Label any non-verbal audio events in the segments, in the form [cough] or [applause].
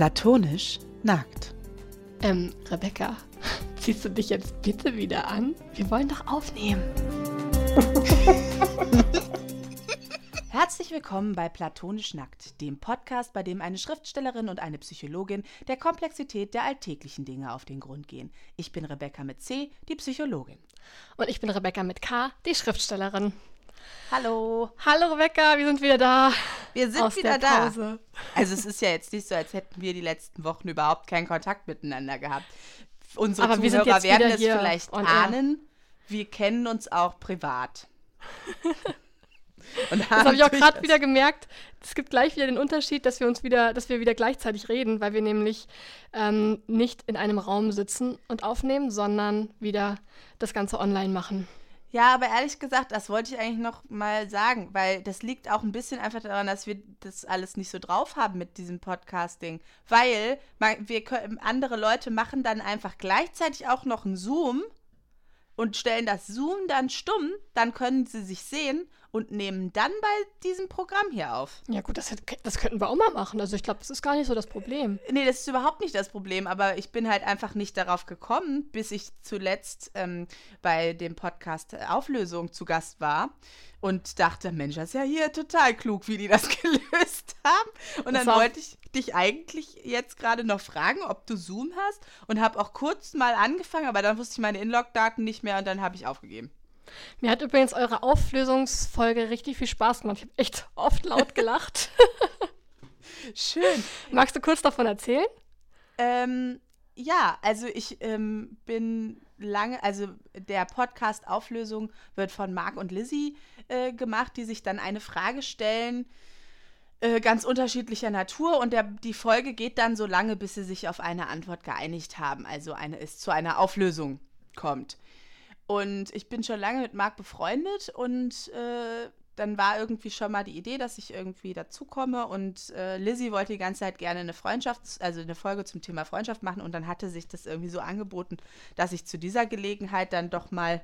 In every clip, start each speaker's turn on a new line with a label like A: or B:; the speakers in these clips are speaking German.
A: Platonisch nackt.
B: Ähm, Rebecca, [laughs] ziehst du dich jetzt bitte wieder an? Wir wollen doch aufnehmen. [laughs]
A: Herzlich willkommen bei Platonisch Nackt, dem Podcast, bei dem eine Schriftstellerin und eine Psychologin der Komplexität der alltäglichen Dinge auf den Grund gehen. Ich bin Rebecca mit C, die Psychologin.
B: Und ich bin Rebecca mit K, die Schriftstellerin.
A: Hallo.
B: Hallo Rebecca, wir sind wieder da.
A: Wir sind
B: aus
A: wieder
B: der
A: da.
B: Pause.
A: Also es ist ja jetzt nicht so, als hätten wir die letzten Wochen überhaupt keinen Kontakt miteinander gehabt. Unsere
B: Aber wir sind
A: Zuhörer
B: jetzt
A: werden es vielleicht ahnen. Wir kennen uns auch privat. [laughs] Und
B: Das habe ich auch gerade wieder gemerkt. Es gibt gleich wieder den Unterschied, dass wir uns wieder, dass wir wieder gleichzeitig reden, weil wir nämlich ähm, nicht in einem Raum sitzen und aufnehmen, sondern wieder das Ganze online machen.
A: Ja, aber ehrlich gesagt, das wollte ich eigentlich noch mal sagen, weil das liegt auch ein bisschen einfach daran, dass wir das alles nicht so drauf haben mit diesem Podcasting. Weil man, wir können, andere Leute machen dann einfach gleichzeitig auch noch einen Zoom und stellen das Zoom dann stumm, dann können sie sich sehen und nehmen dann bei diesem Programm hier auf.
B: Ja gut, das, das könnten wir auch mal machen. Also ich glaube, das ist gar nicht so das Problem.
A: Nee, das ist überhaupt nicht das Problem, aber ich bin halt einfach nicht darauf gekommen, bis ich zuletzt ähm, bei dem Podcast Auflösung zu Gast war und dachte, Mensch, das ist ja hier total klug, wie die das [laughs] gelöst haben. Und
B: Das
A: dann wollte ich dich eigentlich jetzt gerade noch fragen, ob du Zoom hast und habe auch kurz mal angefangen, aber dann wusste ich meine Inlog-Daten nicht mehr und dann habe ich aufgegeben.
B: Mir hat übrigens eure Auflösungsfolge richtig viel Spaß gemacht. Ich habe echt [laughs] oft laut [laughs] gelacht.
A: Schön.
B: Magst du kurz davon erzählen?
A: Ähm, ja, also ich ähm, bin lange, also der Podcast Auflösung wird von Marc und Lizzie äh, gemacht, die sich dann eine Frage stellen, äh, ganz unterschiedlicher Natur und der, die Folge geht dann so lange, bis sie sich auf eine Antwort geeinigt haben, also eine, es zu einer Auflösung kommt. Und ich bin schon lange mit Marc befreundet und äh, dann war irgendwie schon mal die Idee, dass ich irgendwie dazukomme und äh, Lizzie wollte die ganze Zeit gerne eine Freundschaft, also eine Folge zum Thema Freundschaft machen und dann hatte sich das irgendwie so angeboten, dass ich zu dieser Gelegenheit dann doch mal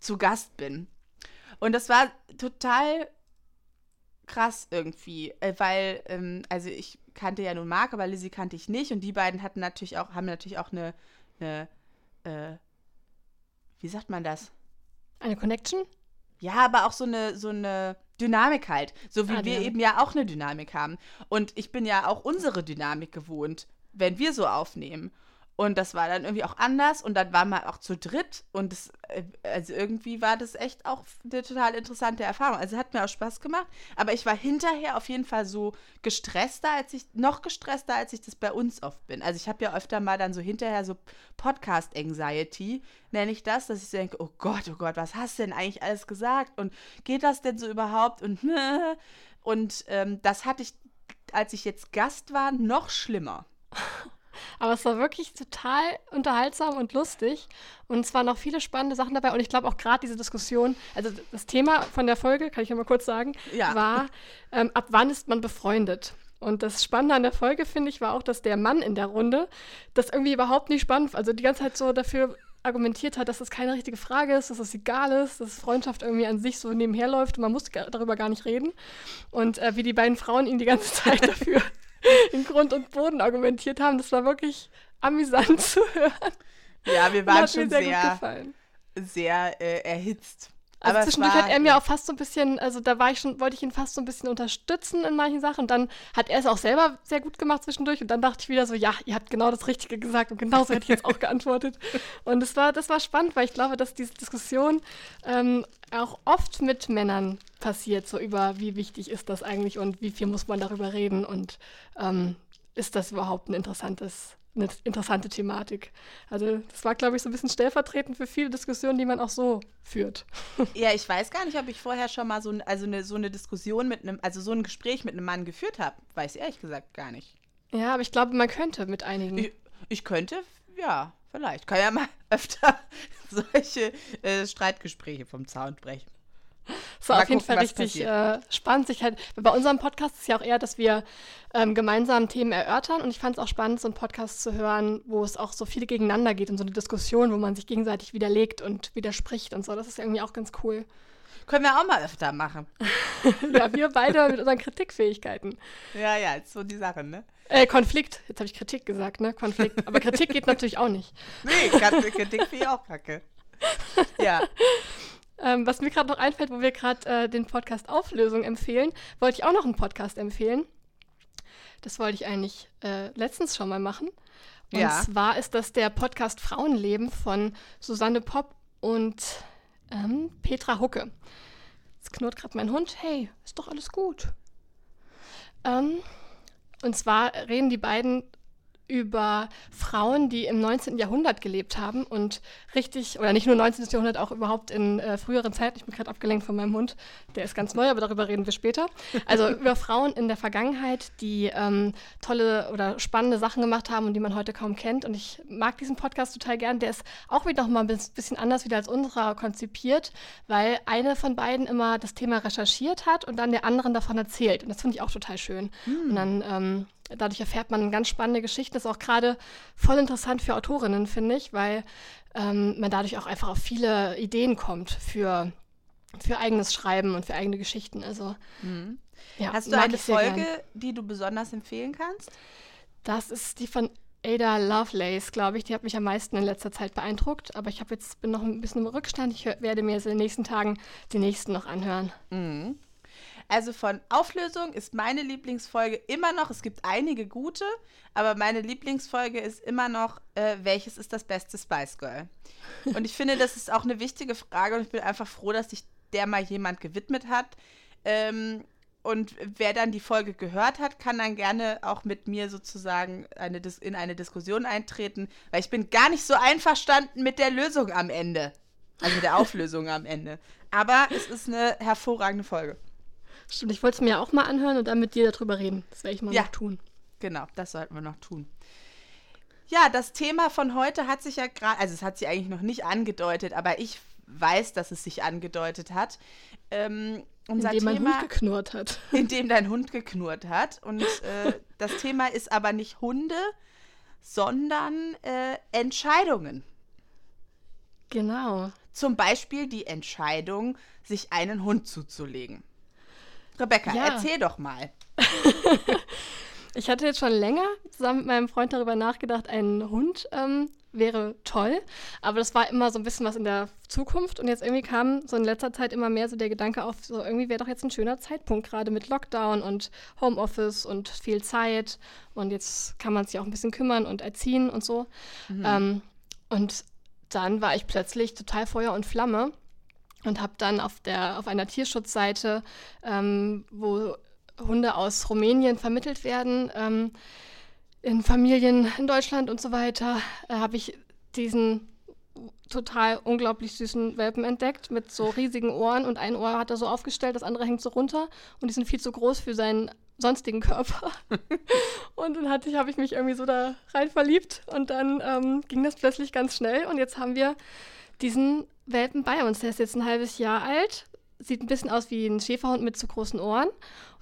A: zu Gast bin. Und das war total krass irgendwie, äh, weil, ähm, also ich kannte ja nun Marc, aber Lizzie kannte ich nicht und die beiden hatten natürlich auch, haben natürlich auch eine, eine äh, wie sagt man das?
B: Eine Connection?
A: Ja, aber auch so eine, so eine Dynamik halt. So wie
B: Ah,
A: wir eben ja auch eine Dynamik haben. Und ich bin ja auch unsere Dynamik gewohnt, wenn wir so aufnehmen. Und das war dann irgendwie auch anders und dann waren wir auch zu dritt und das, äh, also irgendwie war das echt auch eine total interessante Erfahrung. Also hat mir auch Spaß gemacht, aber ich war hinterher auf jeden Fall so gestresster, als ich, noch gestresster, als ich das bei uns oft bin. Also ich habe ja öfter mal dann so hinterher so Podcast-Anxiety, nenne ich das, dass ich denke, oh Gott, oh Gott, was hast du denn eigentlich alles gesagt und geht das denn so überhaupt und [laughs] und ähm, das hatte ich, als ich jetzt Gast war, noch schlimmer. [laughs]
B: Aber es war wirklich total unterhaltsam und lustig. Und es waren noch viele spannende Sachen dabei. Und ich glaube auch gerade diese Diskussion, also das Thema von der Folge, kann ich ja mal kurz sagen,
A: Ja.
B: war, ähm, ab wann ist man befreundet? Und das Spannende an der Folge, finde ich, war auch, dass der Mann in der Runde das irgendwie überhaupt nicht spannend, also die ganze Zeit so dafür argumentiert hat, dass das keine richtige Frage ist, dass es egal ist, dass Freundschaft irgendwie an sich so nebenher läuft und man muss darüber gar nicht reden. Und äh, wie die beiden Frauen ihn die ganze [laughs] Zeit dafür [laughs] in Grund und Boden argumentiert haben, das war wirklich amüsant [laughs] zu hören.
A: Ja, wir waren schon
B: sehr,
A: sehr, sehr äh, erhitzt.
B: Also
A: Aber
B: zwischendurch
A: war-
B: hat er mir auch fast so ein bisschen, also da war ich schon, wollte ich ihn fast so ein bisschen unterstützen in manchen Sachen. Und dann hat er es auch selber sehr gut gemacht zwischendurch. Und dann dachte ich wieder so, ja, ihr habt genau das Richtige gesagt und genauso hätte ich jetzt auch geantwortet. [laughs] Und es war, das war spannend, weil ich glaube, dass diese Diskussion ähm, auch oft mit Männern passiert, so über wie wichtig ist das eigentlich und wie viel muss man darüber reden und ähm, ist das überhaupt ein interessantes eine interessante Thematik. Also das war, glaube ich, so ein bisschen stellvertretend für viele Diskussionen, die man auch so führt. [laughs]
A: Ja, ich weiß gar nicht, ob ich vorher schon mal so, ein- also eine, so eine Diskussion mit einem, also so ein Gespräch mit einem Mann geführt habe. Weiß ich ehrlich gesagt gar nicht.
B: Ja, aber ich glaube, man könnte mit einigen.
A: Ich, ich könnte, ja, vielleicht. Kann ja mal [laughs] öfter solche äh, Streitgespräche vom Zaun brechen. [laughs]
B: Es war
A: mal
B: auf jeden
A: gucken,
B: Fall richtig äh, spannend. Sich halt, bei unserem Podcast ist ja auch eher, dass wir ähm, gemeinsam Themen erörtern. Und ich fand es auch spannend, so einen Podcast zu hören, wo es auch so viel gegeneinander geht und so eine Diskussion, wo man sich gegenseitig widerlegt und widerspricht und so. Das ist irgendwie auch ganz cool.
A: Können wir auch mal öfter machen. [laughs]
B: ja, wir beide mit unseren Kritikfähigkeiten.
A: Ja, ja, ist so die Sache, ne?
B: Äh, Konflikt. Jetzt habe ich Kritik gesagt, ne? Konflikt. Aber Kritik geht natürlich auch nicht.
A: Nee, Kritik finde ich auch kacke. Ja. [laughs]
B: Ähm, was mir gerade noch einfällt, wo wir gerade äh, den Podcast Auflösung empfehlen, wollte ich auch noch einen Podcast empfehlen. Das wollte ich eigentlich äh, letztens schon mal machen. Und
A: Ja.
B: zwar ist das der Podcast Frauenleben von Susanne Popp und ähm, Petra Hucke. Jetzt knurrt gerade mein Hund. Hey, ist doch alles gut. Ähm, und zwar reden die beiden über Frauen, die im 19. Jahrhundert gelebt haben und richtig, oder nicht nur 19. Jahrhundert, auch überhaupt in äh, früheren Zeiten. Ich bin gerade abgelenkt von meinem Hund, der ist ganz neu, aber darüber reden wir später. Also [laughs] über Frauen in der Vergangenheit, die ähm, tolle oder spannende Sachen gemacht haben und die man heute kaum kennt. Und ich mag diesen Podcast total gern. Der ist auch wieder noch mal ein bis- bisschen anders wieder als unserer konzipiert, weil eine von beiden immer das Thema recherchiert hat und dann der anderen davon erzählt. Und das finde ich auch total schön. Und dann ähm, dadurch erfährt man ganz spannende Geschichten. Das ist auch gerade voll interessant für Autorinnen, finde ich, weil ähm, man dadurch auch einfach auf viele Ideen kommt für, für eigenes Schreiben und für eigene Geschichten. Also, ja,
A: Hast du eine Folge,
B: gern.
A: die du besonders empfehlen kannst?
B: Das ist die von Ada Lovelace, glaube ich. Die hat mich am meisten in letzter Zeit beeindruckt. Aber ich habe jetzt bin noch ein bisschen im Rückstand. Ich werde mir jetzt in den nächsten Tagen die nächsten noch anhören.
A: Also von Auflösung ist meine Lieblingsfolge immer noch, es gibt einige gute, aber meine Lieblingsfolge ist immer noch, äh, welches ist das beste Spice Girl? Und ich finde, das ist auch eine wichtige Frage und ich bin einfach froh, dass sich der mal jemand gewidmet hat. Ähm, und wer dann die Folge gehört hat, kann dann gerne auch mit mir sozusagen eine, Dis- in eine Diskussion eintreten, weil ich bin gar nicht so einverstanden mit der Lösung am Ende. Also mit der [laughs] Auflösung am Ende. Aber es ist eine hervorragende Folge.
B: Stimmt, ich wollte es mir auch mal anhören und dann mit dir darüber reden. Das werde ich mal
A: Ja.
B: noch tun.
A: Genau, das sollten wir noch tun. Ja, das Thema von heute hat sich ja gerade, also es hat sich eigentlich noch nicht angedeutet, aber ich weiß, dass es sich angedeutet hat. Ähm, unser
B: Indem mein
A: Thema,
B: Hund geknurrt hat. [laughs]
A: in dem dein Hund geknurrt hat. Und äh, das Thema ist aber nicht Hunde, sondern äh, Entscheidungen.
B: Genau.
A: Zum Beispiel die Entscheidung, sich einen Hund zuzulegen. Rebecca,
B: Ja.
A: erzähl doch mal. [laughs]
B: Ich hatte jetzt schon länger zusammen mit meinem Freund darüber nachgedacht, ein Hund ähm, wäre toll. Aber das war immer so ein bisschen was in der Zukunft. Und jetzt irgendwie kam so in letzter Zeit immer mehr so der Gedanke auf, so irgendwie wäre doch jetzt ein schöner Zeitpunkt, gerade mit Lockdown und Homeoffice und viel Zeit. Und jetzt kann man sich auch ein bisschen kümmern und erziehen und so. Ähm, und dann war ich plötzlich total Feuer und Flamme und habe dann auf, der, auf einer Tierschutzseite, ähm, wo Hunde aus Rumänien vermittelt werden, ähm, in Familien in Deutschland und so weiter, äh, habe ich diesen total unglaublich süßen Welpen entdeckt mit so riesigen Ohren und ein Ohr hat er so aufgestellt, das andere hängt so runter und die sind viel zu groß für seinen sonstigen Körper. [laughs] und dann hatte ich, habe ich mich irgendwie so da rein verliebt und dann ähm, ging das plötzlich ganz schnell und jetzt haben wir diesen Welpen bei uns. Der ist jetzt ein halbes Jahr alt, sieht ein bisschen aus wie ein Schäferhund mit zu großen Ohren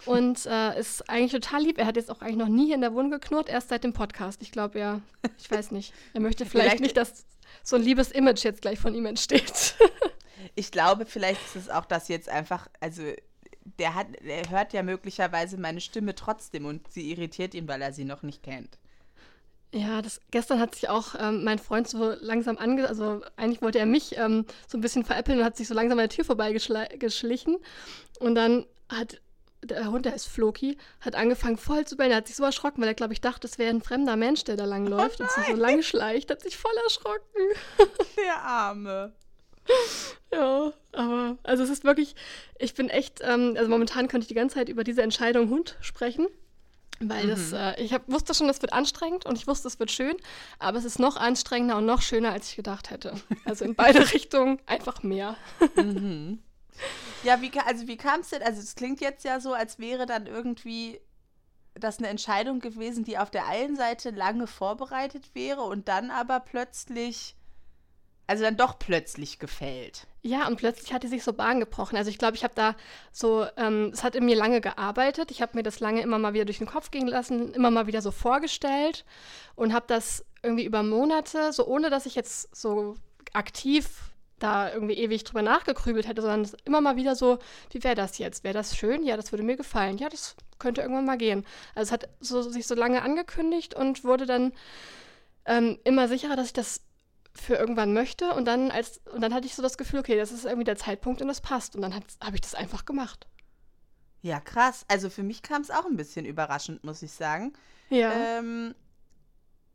B: und äh, ist eigentlich total lieb. Er hat jetzt auch eigentlich noch nie in der Wohnung geknurrt, erst seit dem Podcast. Ich glaube, er, ich weiß nicht, er möchte [laughs] vielleicht,
A: Vielleicht-
B: nicht, dass so ein liebes Image jetzt gleich von ihm entsteht. [laughs]
A: Ich glaube, vielleicht ist es auch das jetzt einfach, also der hat, der hört ja möglicherweise meine Stimme trotzdem und sie irritiert ihn, weil er sie noch nicht kennt.
B: Ja, das, gestern hat sich auch ähm, mein Freund so langsam ange... Also eigentlich wollte er mich ähm, so ein bisschen veräppeln und hat sich so langsam an der Tür vorbeigeschlichen. Und dann hat der Hund, der ist Floki, hat angefangen voll zu bellen. Er hat sich so erschrocken, weil er, glaube ich, dachte, es wäre ein fremder Mensch, der da langläuft und sich so lang schleicht. Hat sich voll erschrocken. [laughs]
A: Der Arme.
B: Ja, aber also es ist wirklich, ich bin echt, ähm, also momentan könnte ich die ganze Zeit über diese Entscheidung Hund sprechen. Weil das, äh, ich hab, wusste schon, das wird anstrengend und ich wusste, es wird schön, aber es ist noch anstrengender und noch schöner, als ich gedacht hätte. Also in beide [laughs] Richtungen einfach mehr.
A: Ja, wie, also wie kam es denn? Also es klingt jetzt ja so, als wäre dann irgendwie das eine Entscheidung gewesen, die auf der einen Seite lange vorbereitet wäre und dann aber plötzlich, also dann doch plötzlich gefällt.
B: Ja, und plötzlich hat die sich so Bahn gebrochen. Also ich glaube, ich habe da so, ähm, es hat in mir lange gearbeitet. Ich habe mir das lange immer mal wieder durch den Kopf gehen lassen, immer mal wieder so vorgestellt und habe das irgendwie über Monate, so ohne dass ich jetzt so aktiv da irgendwie ewig drüber nachgekrübelt hätte, sondern immer mal wieder so, wie wäre das jetzt? Wäre das schön? Ja, das würde mir gefallen. Ja, das könnte irgendwann mal gehen. Also es hat so, sich so lange angekündigt und wurde dann ähm, immer sicherer, dass ich das für irgendwann möchte. Und dann, als, und dann hatte ich so das Gefühl, okay, das ist irgendwie der Zeitpunkt und das passt. Und dann habe ich das einfach gemacht.
A: Ja, krass. Also für mich kam es auch ein bisschen überraschend, muss ich sagen.
B: Ja.
A: Ähm,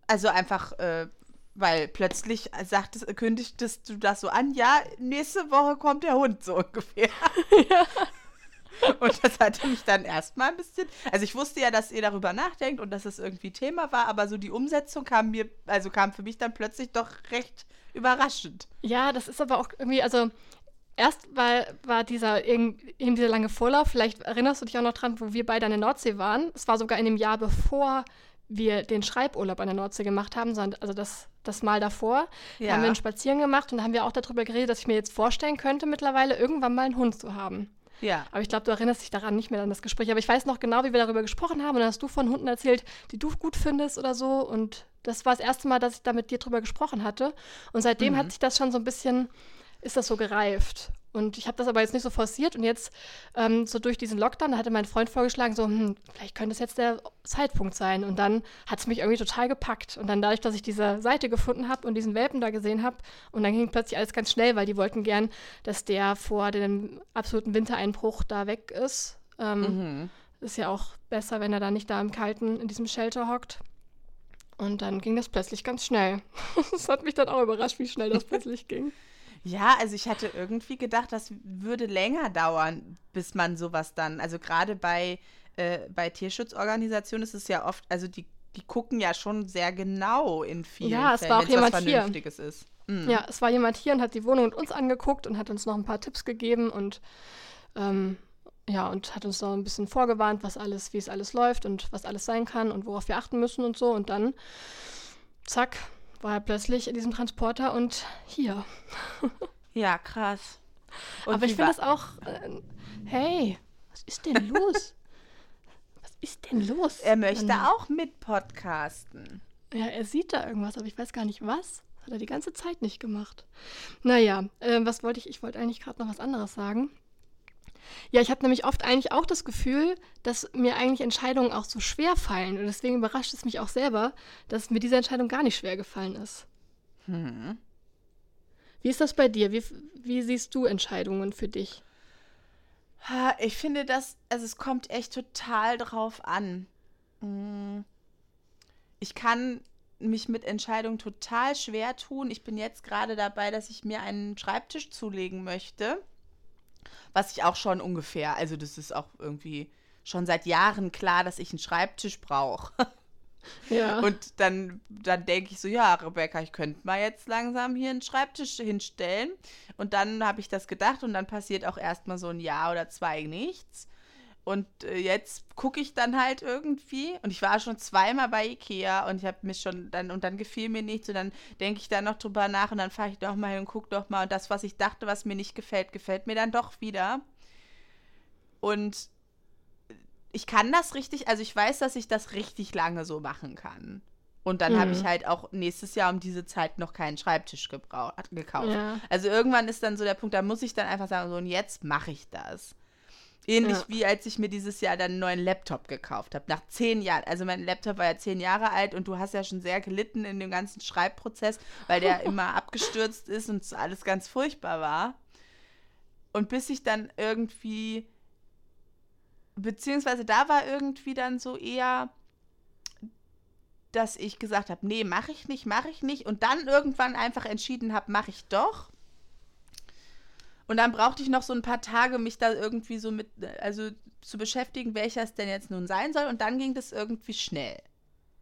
A: also einfach, äh, weil plötzlich sagtest, kündigtest du das so an, ja, nächste Woche kommt der Hund so ungefähr. [laughs] ja. Und das hatte mich dann erstmal ein bisschen. Also ich wusste ja, dass ihr darüber nachdenkt und dass es irgendwie Thema war, aber so die Umsetzung kam mir, also kam für mich dann plötzlich doch recht überraschend.
B: Ja, das ist aber auch irgendwie, also erst war, war dieser eben dieser lange Vorlauf, vielleicht erinnerst du dich auch noch dran, wo wir beide an der Nordsee waren. Es war sogar in dem Jahr, bevor wir den Schreiburlaub an der Nordsee gemacht haben, sondern also das, das Mal davor, ja. haben wir einen Spaziergang gemacht und da haben wir auch darüber geredet, dass ich mir jetzt vorstellen könnte, mittlerweile irgendwann mal einen Hund zu haben.
A: Ja.
B: Aber ich glaube, du erinnerst dich daran nicht mehr an das Gespräch. Aber ich weiß noch genau, wie wir darüber gesprochen haben. Und dann hast du von Hunden erzählt, die du gut findest oder so. Und das war das erste Mal, dass ich da mit dir drüber gesprochen hatte. Und seitdem mhm. hat sich das schon so ein bisschen ist das so gereift. Und ich habe das aber jetzt nicht so forciert. Und jetzt, ähm, so durch diesen Lockdown, da hatte mein Freund vorgeschlagen, so, hm, vielleicht könnte es jetzt der Zeitpunkt sein. Und dann hat es mich irgendwie total gepackt. Und dann dadurch, dass ich diese Seite gefunden habe und diesen Welpen da gesehen habe, und dann ging plötzlich alles ganz schnell, weil die wollten gern, dass der vor dem absoluten Wintereinbruch da weg ist. Ähm, mhm. Ist ja auch besser, wenn er da nicht da im Kalten in diesem Shelter hockt. Und dann ging das plötzlich ganz schnell. [laughs] das hat mich dann auch überrascht, wie schnell das plötzlich ging.
A: Ja, also ich hatte irgendwie gedacht, das würde länger dauern, bis man sowas dann, also gerade bei, äh, bei Tierschutzorganisationen ist es ja oft, also die, die gucken ja schon sehr genau in vielen
B: ja, es Fällen, war auch jemand hier.
A: ist.
B: Mhm. Ja, es war jemand hier und hat die Wohnung und uns angeguckt und hat uns noch ein paar Tipps gegeben und ähm, ja, und hat uns noch ein bisschen vorgewarnt, was alles, wie es alles läuft und was alles sein kann und worauf wir achten müssen und so. Und dann, zack, war er plötzlich in diesem Transporter und hier.
A: ja, krass.
B: Und Aber ich finde das auch, äh, hey, was ist denn los? was ist denn los?
A: Er möchte Mann. auch mit podcasten.
B: Ja, er sieht da irgendwas, aber ich weiß gar nicht was. Hat er die ganze Zeit nicht gemacht. Naja, äh, was wollte ich? Ich wollte eigentlich gerade noch was anderes sagen. Ja, ich habe nämlich oft eigentlich auch das Gefühl, dass mir eigentlich Entscheidungen auch so schwer fallen. Und deswegen überrascht es mich auch selber, dass mir diese Entscheidung gar nicht schwer gefallen ist. Hm. Wie ist das bei dir? Wie, wie siehst du Entscheidungen für dich?
A: Ich finde das, also es kommt echt total drauf an. Hm. Ich kann mich mit Entscheidungen total schwer tun. Ich bin jetzt gerade dabei, dass ich mir einen Schreibtisch zulegen möchte was ich auch schon ungefähr, also das ist auch irgendwie schon seit Jahren klar, dass ich einen Schreibtisch brauche. Ja. Und dann, dann denke ich so, ja, Rebecca, ich könnte mal jetzt langsam hier einen Schreibtisch hinstellen. Und dann habe ich das gedacht und dann passiert auch erstmal so ein Jahr oder zwei nichts. Und äh, jetzt gucke ich dann halt irgendwie und ich war schon zweimal bei Ikea und ich habe mich schon dann und dann gefiel mir nichts und dann denke ich da noch drüber nach und dann fahre ich doch mal hin und gucke doch mal und das, was ich dachte, was mir nicht gefällt, gefällt mir dann doch wieder. Und ich kann das richtig, also ich weiß, dass ich das richtig lange so machen kann. Und dann mhm. habe ich halt auch nächstes Jahr um diese Zeit noch keinen Schreibtisch gekauft. Ja. Also irgendwann ist dann so der Punkt, da muss ich dann einfach sagen, so und jetzt mache ich das. Ähnlich ja. wie als ich mir dieses Jahr dann einen neuen Laptop gekauft habe. Nach zehn Jahren. Also mein Laptop war ja zehn Jahre alt und du hast ja schon sehr gelitten in dem ganzen Schreibprozess, weil der [laughs] immer abgestürzt ist und alles ganz furchtbar war. Und bis ich dann irgendwie, beziehungsweise da war irgendwie dann so eher, dass ich gesagt habe, nee, mache ich nicht, mache ich nicht. Und dann irgendwann einfach entschieden habe, mache ich doch. Und dann brauchte ich noch so ein paar Tage, mich da irgendwie so mit, also zu beschäftigen, welcher es denn jetzt nun sein soll. Und dann ging das irgendwie schnell.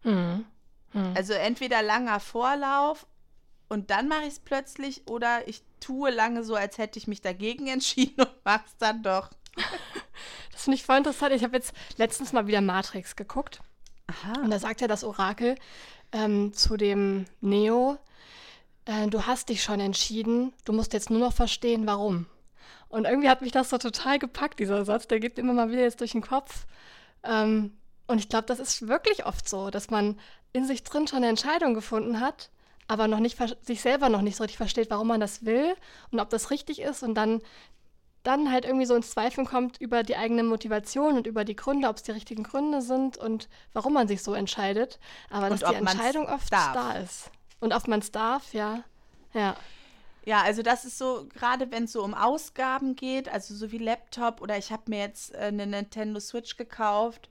A: Mhm. Mhm. Also entweder langer Vorlauf und dann mache ich es plötzlich oder ich tue lange so, als hätte ich mich dagegen [laughs] entschieden und mache es dann doch. [laughs]
B: Das finde ich voll interessant. Ich habe jetzt letztens mal wieder Matrix geguckt. Aha. Und da sagt ja das Orakel ähm, zu dem Neo, äh, du hast dich schon entschieden, du musst jetzt nur noch verstehen, warum. Und irgendwie hat mich das so total gepackt, dieser Satz. Der geht immer mal wieder jetzt durch den Kopf. Ähm, und ich glaube, das ist wirklich oft so, dass man in sich drin schon eine Entscheidung gefunden hat, aber noch nicht sich selber noch nicht so richtig versteht, warum man das will und ob das richtig ist und dann dann halt irgendwie so ins Zweifeln kommt über die eigene Motivation und über die Gründe, ob es die richtigen Gründe sind und warum man sich so entscheidet. Aber und dass die Entscheidung oft darf. da ist. Und ob man es darf, ja. Ja.
A: Ja, also das ist so, gerade wenn es so um Ausgaben geht, also so wie Laptop oder ich habe mir jetzt äh, eine Nintendo Switch gekauft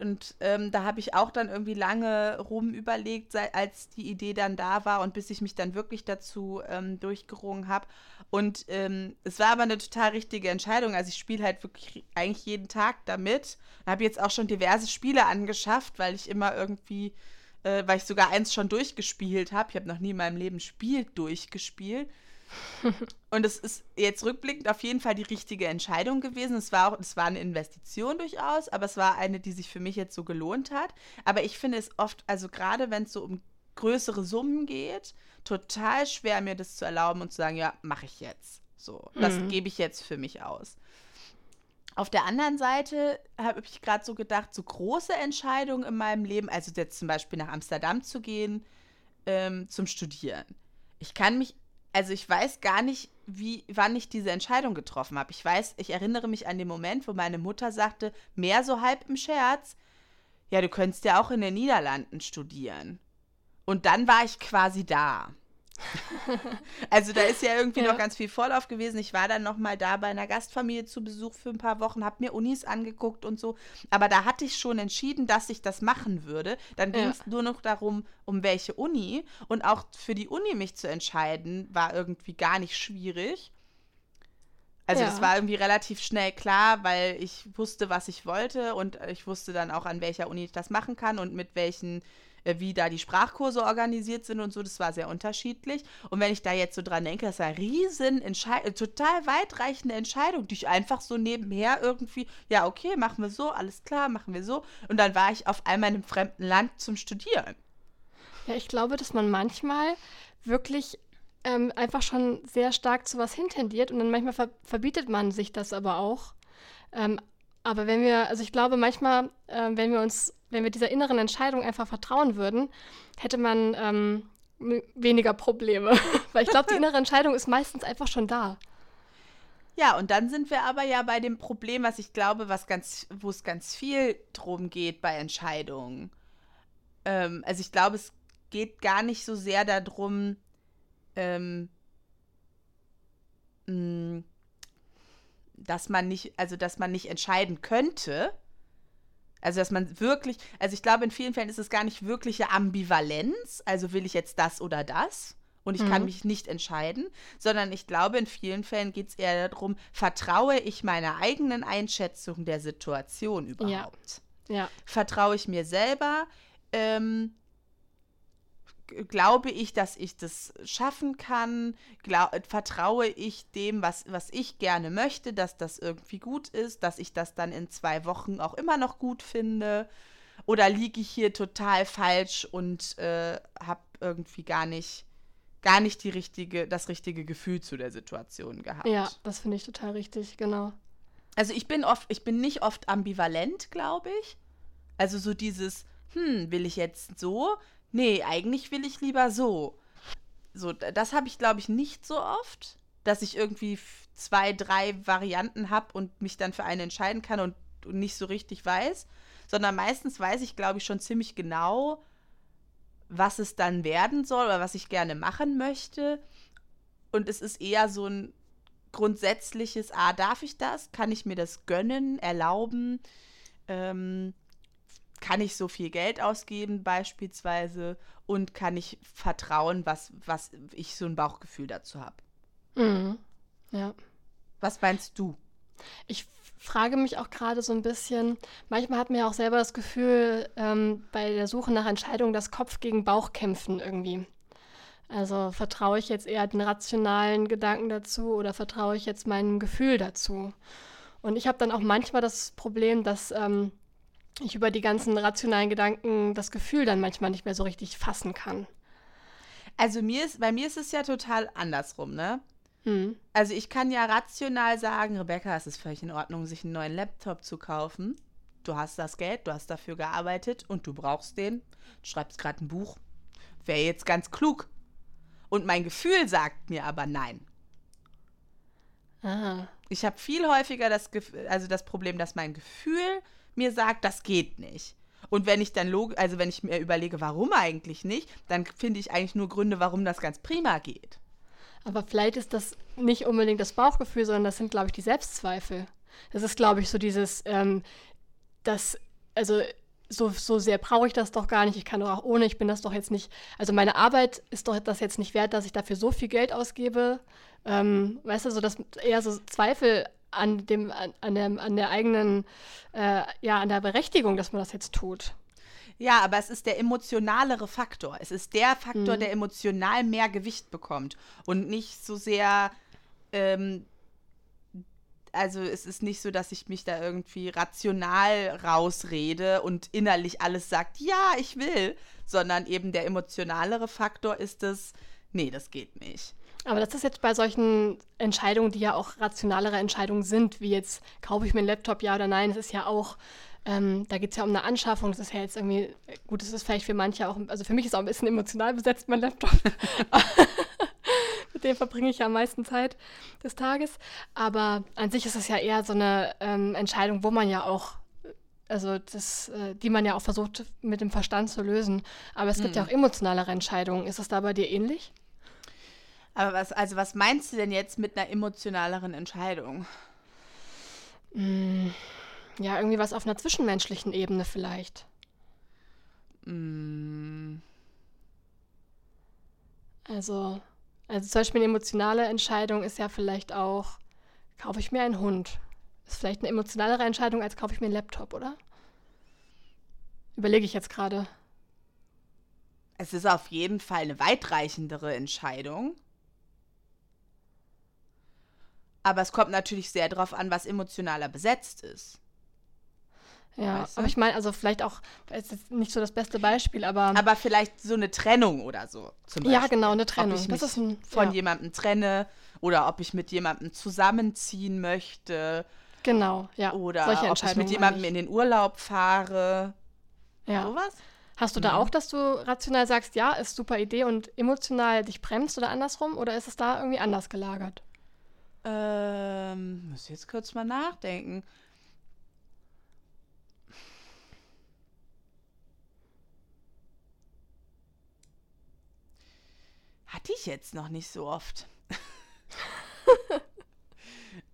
A: und ähm, da habe ich auch dann irgendwie lange rum überlegt, als die Idee dann da war und bis ich mich dann wirklich dazu ähm, durchgerungen habe. Und ähm, es war aber eine total richtige Entscheidung. Also ich spiele halt wirklich eigentlich jeden Tag damit. Habe jetzt auch schon diverse Spiele angeschafft, weil ich immer irgendwie, äh, weil ich sogar eins schon durchgespielt habe. Ich habe noch nie in meinem Leben Spiel durchgespielt. [laughs] und es ist jetzt rückblickend auf jeden Fall die richtige Entscheidung gewesen. Es war auch, es war eine Investition durchaus, aber es war eine, die sich für mich jetzt so gelohnt hat. Aber ich finde es oft, also gerade wenn es so um größere Summen geht, total schwer, mir das zu erlauben und zu sagen, ja, mache ich jetzt. So, das mhm. gebe ich jetzt für mich aus. Auf der anderen Seite habe ich gerade so gedacht, so große Entscheidungen in meinem Leben, also jetzt zum Beispiel nach Amsterdam zu gehen, ähm, zum Studieren. Ich kann mich also ich weiß gar nicht, wie, wann ich diese Entscheidung getroffen habe. Ich weiß, ich erinnere mich an den Moment, wo meine Mutter sagte, mehr so halb im Scherz, ja, du könntest ja auch in den Niederlanden studieren. Und dann war ich quasi da. [laughs] also da ist ja irgendwie ja. noch ganz viel Vorlauf gewesen. Ich war dann noch mal da bei einer Gastfamilie zu Besuch für ein paar Wochen, habe mir Unis angeguckt und so. Aber da hatte ich schon entschieden, dass ich das machen würde. Dann ging es ja. nur noch darum, um welche Uni. Und auch für die Uni mich zu entscheiden, war irgendwie gar nicht schwierig. Also ja. war irgendwie relativ schnell klar, weil ich wusste, was ich wollte und ich wusste dann auch, an welcher Uni ich das machen kann und mit welchen wie da die Sprachkurse organisiert sind und so, das war sehr unterschiedlich. Und wenn ich da jetzt so dran denke, das war eine riesen äh, total weitreichende Entscheidung, die ich einfach so nebenher irgendwie, ja, okay, machen wir so, alles klar, machen wir so. Und dann war ich auf einmal in einem fremden Land zum Studieren.
B: Ja, ich glaube, dass man manchmal wirklich ähm, einfach schon sehr stark zu was hintendiert und dann manchmal ver verbietet man sich das aber auch. Ähm, aber wenn wir, also ich glaube manchmal, äh, wenn wir uns wenn wir dieser inneren Entscheidung einfach vertrauen würden, hätte man ähm, weniger Probleme. [laughs] Weil ich glaube, die innere Entscheidung ist meistens einfach schon da.
A: Ja, und dann sind wir aber ja bei dem Problem, was ich glaube, was ganz, wo es ganz viel drum geht bei Entscheidungen. Ähm, also ich glaube, es geht gar nicht so sehr darum, ähm, mh, dass man nicht, also dass man nicht entscheiden könnte, also, dass man wirklich, also ich glaube, in vielen Fällen ist es gar nicht wirkliche Ambivalenz, also will ich jetzt das oder das und ich mhm. kann mich nicht entscheiden, sondern ich glaube, in vielen Fällen geht es eher darum, vertraue ich meiner eigenen Einschätzung der Situation überhaupt?
B: Ja. ja.
A: Vertraue ich mir selber? Ähm, glaube ich, dass ich das schaffen kann? Glaub, vertraue ich dem, was, was ich gerne möchte, dass das irgendwie gut ist, dass ich das dann in zwei Wochen auch immer noch gut finde? Oder liege ich hier total falsch und äh, habe irgendwie gar nicht, gar nicht die richtige, das richtige Gefühl zu der Situation gehabt?
B: Ja, das finde ich total richtig, genau.
A: Also ich bin oft, ich bin nicht oft ambivalent, glaube ich. Also so dieses, hm, will ich jetzt so? Nee, eigentlich will ich lieber so. So, das habe ich, glaube ich, nicht so oft, dass ich irgendwie zwei, drei Varianten habe und mich dann für eine entscheiden kann und, und nicht so richtig weiß, sondern meistens weiß ich, glaube ich, schon ziemlich genau, was es dann werden soll oder was ich gerne machen möchte. Und es ist eher so ein grundsätzliches, ah, darf ich das? Kann ich mir das gönnen, erlauben? Ähm, kann ich so viel Geld ausgeben beispielsweise und kann ich vertrauen, was, was ich so ein Bauchgefühl dazu habe.
B: Mhm. Ja.
A: Was meinst du?
B: Ich frage mich auch gerade so ein bisschen, manchmal hat man ja auch selber das Gefühl, ähm, bei der Suche nach Entscheidungen das Kopf gegen Bauch kämpfen irgendwie. Also vertraue ich jetzt eher den rationalen Gedanken dazu oder vertraue ich jetzt meinem Gefühl dazu? Und ich habe dann auch manchmal das Problem, dass ähm, ich über die ganzen rationalen Gedanken das Gefühl dann manchmal nicht mehr so richtig fassen kann.
A: Also mir ist, bei mir ist es ja total andersrum, ne?
B: Hm.
A: Also ich kann ja rational sagen, Rebecca, es ist völlig in Ordnung, sich einen neuen Laptop zu kaufen. Du hast das Geld, du hast dafür gearbeitet und du brauchst den. Du schreibst gerade ein Buch. Wäre jetzt ganz klug, Und mein Gefühl sagt mir aber nein.
B: Ah.
A: Ich habe viel häufiger das, Gef also das Problem, dass mein Gefühl mir sagt, das geht nicht. Und wenn ich dann also wenn ich mir überlege, warum eigentlich nicht, dann finde ich eigentlich nur Gründe, warum das ganz prima geht.
B: Aber vielleicht ist das nicht unbedingt das Bauchgefühl, sondern das sind, glaube ich, die Selbstzweifel. Das ist, glaube ich, so dieses, ähm, das, also so, so sehr brauche ich das doch gar nicht. Ich kann doch auch ohne, ich bin das doch jetzt nicht. Also meine Arbeit ist doch das jetzt nicht wert, dass ich dafür so viel Geld ausgebe. Ähm, weißt du, so dass eher so Zweifel an dem, an, an, der, an der eigenen, äh, ja, an der Berechtigung, dass man das jetzt tut.
A: Ja, aber es ist der emotionalere Faktor. Es ist der Faktor,
B: Mhm.
A: der emotional mehr Gewicht bekommt und nicht so sehr. Ähm, also es ist nicht so, dass ich mich da irgendwie rational rausrede und innerlich alles sagt, ja, ich will, sondern eben der emotionalere Faktor ist es, nee, das geht nicht.
B: Aber das ist jetzt bei solchen Entscheidungen, die ja auch rationalere Entscheidungen sind, wie jetzt kaufe ich mir einen Laptop, ja oder nein, es ist ja auch, ähm, da geht es ja um eine Anschaffung, das ist ja jetzt irgendwie, gut, das ist vielleicht für manche auch, also für mich ist auch ein bisschen emotional besetzt, mein Laptop. [laughs] Mit dem verbringe ich ja am meisten Zeit des Tages. Aber an sich ist es ja eher so eine ähm, Entscheidung, wo man ja auch, also das, äh, die man ja auch versucht mit dem Verstand zu lösen. Aber es gibt ja auch emotionalere Entscheidungen. Ist das da bei dir ähnlich?
A: Aber was, also was meinst du denn jetzt mit einer emotionaleren Entscheidung?
B: Ja, irgendwie was auf einer zwischenmenschlichen Ebene vielleicht.
A: Mm,
B: Also, also zum Beispiel eine emotionale Entscheidung ist ja vielleicht auch, kaufe ich mir einen Hund? Ist vielleicht eine emotionalere Entscheidung, als kaufe ich mir einen Laptop, oder? Überlege ich jetzt gerade.
A: Es ist auf jeden Fall eine weitreichendere Entscheidung. Aber es kommt natürlich sehr darauf an, was emotionaler besetzt ist.
B: Ja,
A: Weißt du?
B: aber ich meine, also vielleicht auch, es ist jetzt nicht so das beste Beispiel, aber,
A: Aber vielleicht so eine Trennung oder so. Zum
B: ja,
A: Beispiel.
B: genau, eine Trennung.
A: Ob ich mich
B: das ist ein,
A: von
B: ja,
A: jemandem trenne oder ob ich mit jemandem zusammenziehen möchte
B: genau, ja.
A: oder
B: solche
A: ob ich mit jemandem in den Urlaub fahre.
B: ja.
A: Sowas?
B: Hast du da
A: Mhm.
B: auch, dass du rational sagst, ja, ist super Idee und emotional dich bremst oder andersrum? Oder ist es da irgendwie anders gelagert?
A: Ähm, muss jetzt kurz mal nachdenken. Hatte ich jetzt noch nicht so oft. [laughs]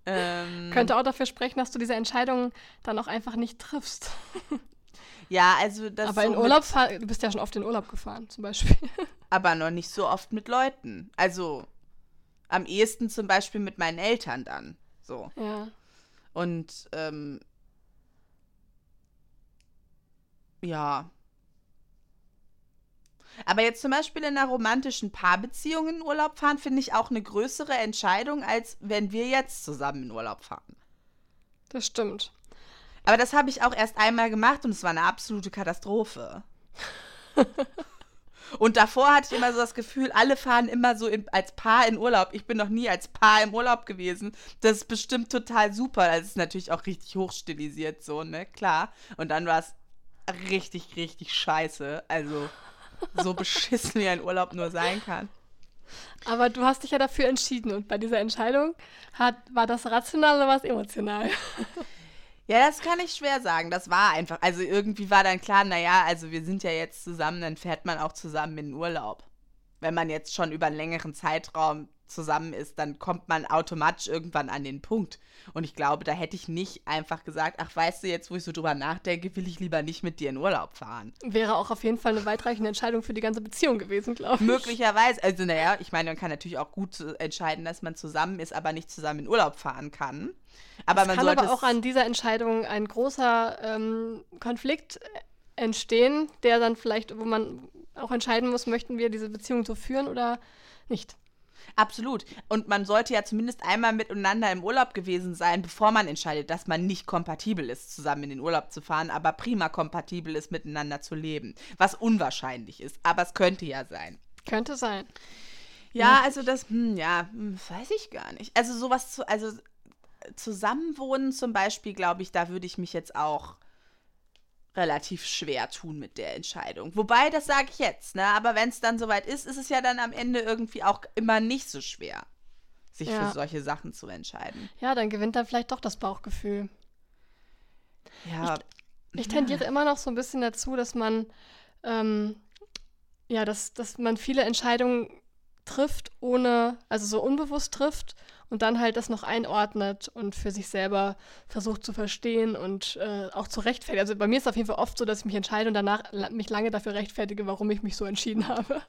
A: ähm,
B: Könnte auch dafür sprechen, dass du diese Entscheidung dann auch einfach nicht triffst. [laughs]
A: ja, also das
B: aber
A: so
B: in Urlaub du bist ja schon oft in Urlaub gefahren, zum Beispiel.
A: aber noch nicht so oft mit Leuten. Also am ehesten zum Beispiel mit meinen Eltern dann. So.
B: ja.
A: Und ähm, ja. Aber jetzt zum Beispiel in einer romantischen Paarbeziehung in Urlaub fahren, finde ich auch eine größere Entscheidung, als wenn wir jetzt zusammen in Urlaub fahren.
B: Das stimmt.
A: Aber das habe ich auch erst einmal gemacht und es war eine absolute Katastrophe. [laughs] und davor hatte ich immer so das Gefühl, alle fahren immer so in, als Paar in Urlaub. Ich bin noch nie als Paar im Urlaub gewesen. Das ist bestimmt total super. Das ist natürlich auch richtig hochstilisiert so, ne? Klar. Und dann war es richtig, richtig scheiße. Also so beschissen wie ein Urlaub nur sein kann.
B: Aber du hast dich ja dafür entschieden und bei dieser Entscheidung hat, war das rational oder war es emotional? [laughs]
A: Ja, das kann ich schwer sagen. Das war einfach. Also irgendwie war dann klar, naja, also wir sind ja jetzt zusammen, dann fährt man auch zusammen in den Urlaub. Wenn man jetzt schon über einen längeren Zeitraum zusammen ist, dann kommt man automatisch irgendwann an den Punkt. Und ich glaube, da hätte ich nicht einfach gesagt, ach, weißt du, jetzt wo ich so drüber nachdenke, will ich lieber nicht mit dir in Urlaub fahren.
B: Wäre auch auf jeden Fall eine weitreichende Entscheidung für die ganze Beziehung gewesen, glaube ich.
A: Möglicherweise, also naja, ich meine, man kann natürlich auch gut äh, entscheiden, dass man zusammen ist, aber nicht zusammen in Urlaub fahren kann. Aber
B: Es
A: man
B: kann
A: sollte
B: aber auch an dieser Entscheidung ein großer ähm, Konflikt entstehen, der dann vielleicht, wo man auch entscheiden muss, möchten wir diese Beziehung so führen oder nicht.
A: Absolut. Und man sollte ja zumindest einmal miteinander im Urlaub gewesen sein, bevor man entscheidet, dass man nicht kompatibel ist, zusammen in den Urlaub zu fahren, aber prima kompatibel ist, miteinander zu leben. Was unwahrscheinlich ist, aber es könnte ja sein.
B: Könnte sein.
A: Ja, also das, hm, ja, hm, weiß ich gar nicht. Also sowas zu, also äh, zusammenwohnen zum Beispiel, glaube ich, da würde ich mich jetzt auch relativ schwer tun mit der Entscheidung. Wobei, das sage ich jetzt, ne? Aber wenn es dann soweit ist, ist es ja dann am Ende irgendwie auch immer nicht so schwer, sich
B: Ja.
A: für solche Sachen zu entscheiden.
B: Ja, dann gewinnt dann vielleicht doch das Bauchgefühl.
A: Ja.
B: Ich tendiere immer noch so ein bisschen dazu, dass man, ähm, ja, dass, dass man viele Entscheidungen trifft, ohne, also so unbewusst trifft und dann halt das noch einordnet und für sich selber versucht zu verstehen und äh, auch zu rechtfertigen. Also bei mir ist es auf jeden Fall oft so, dass ich mich entscheide und danach mich lange dafür rechtfertige, warum ich mich so entschieden [laughs] habe.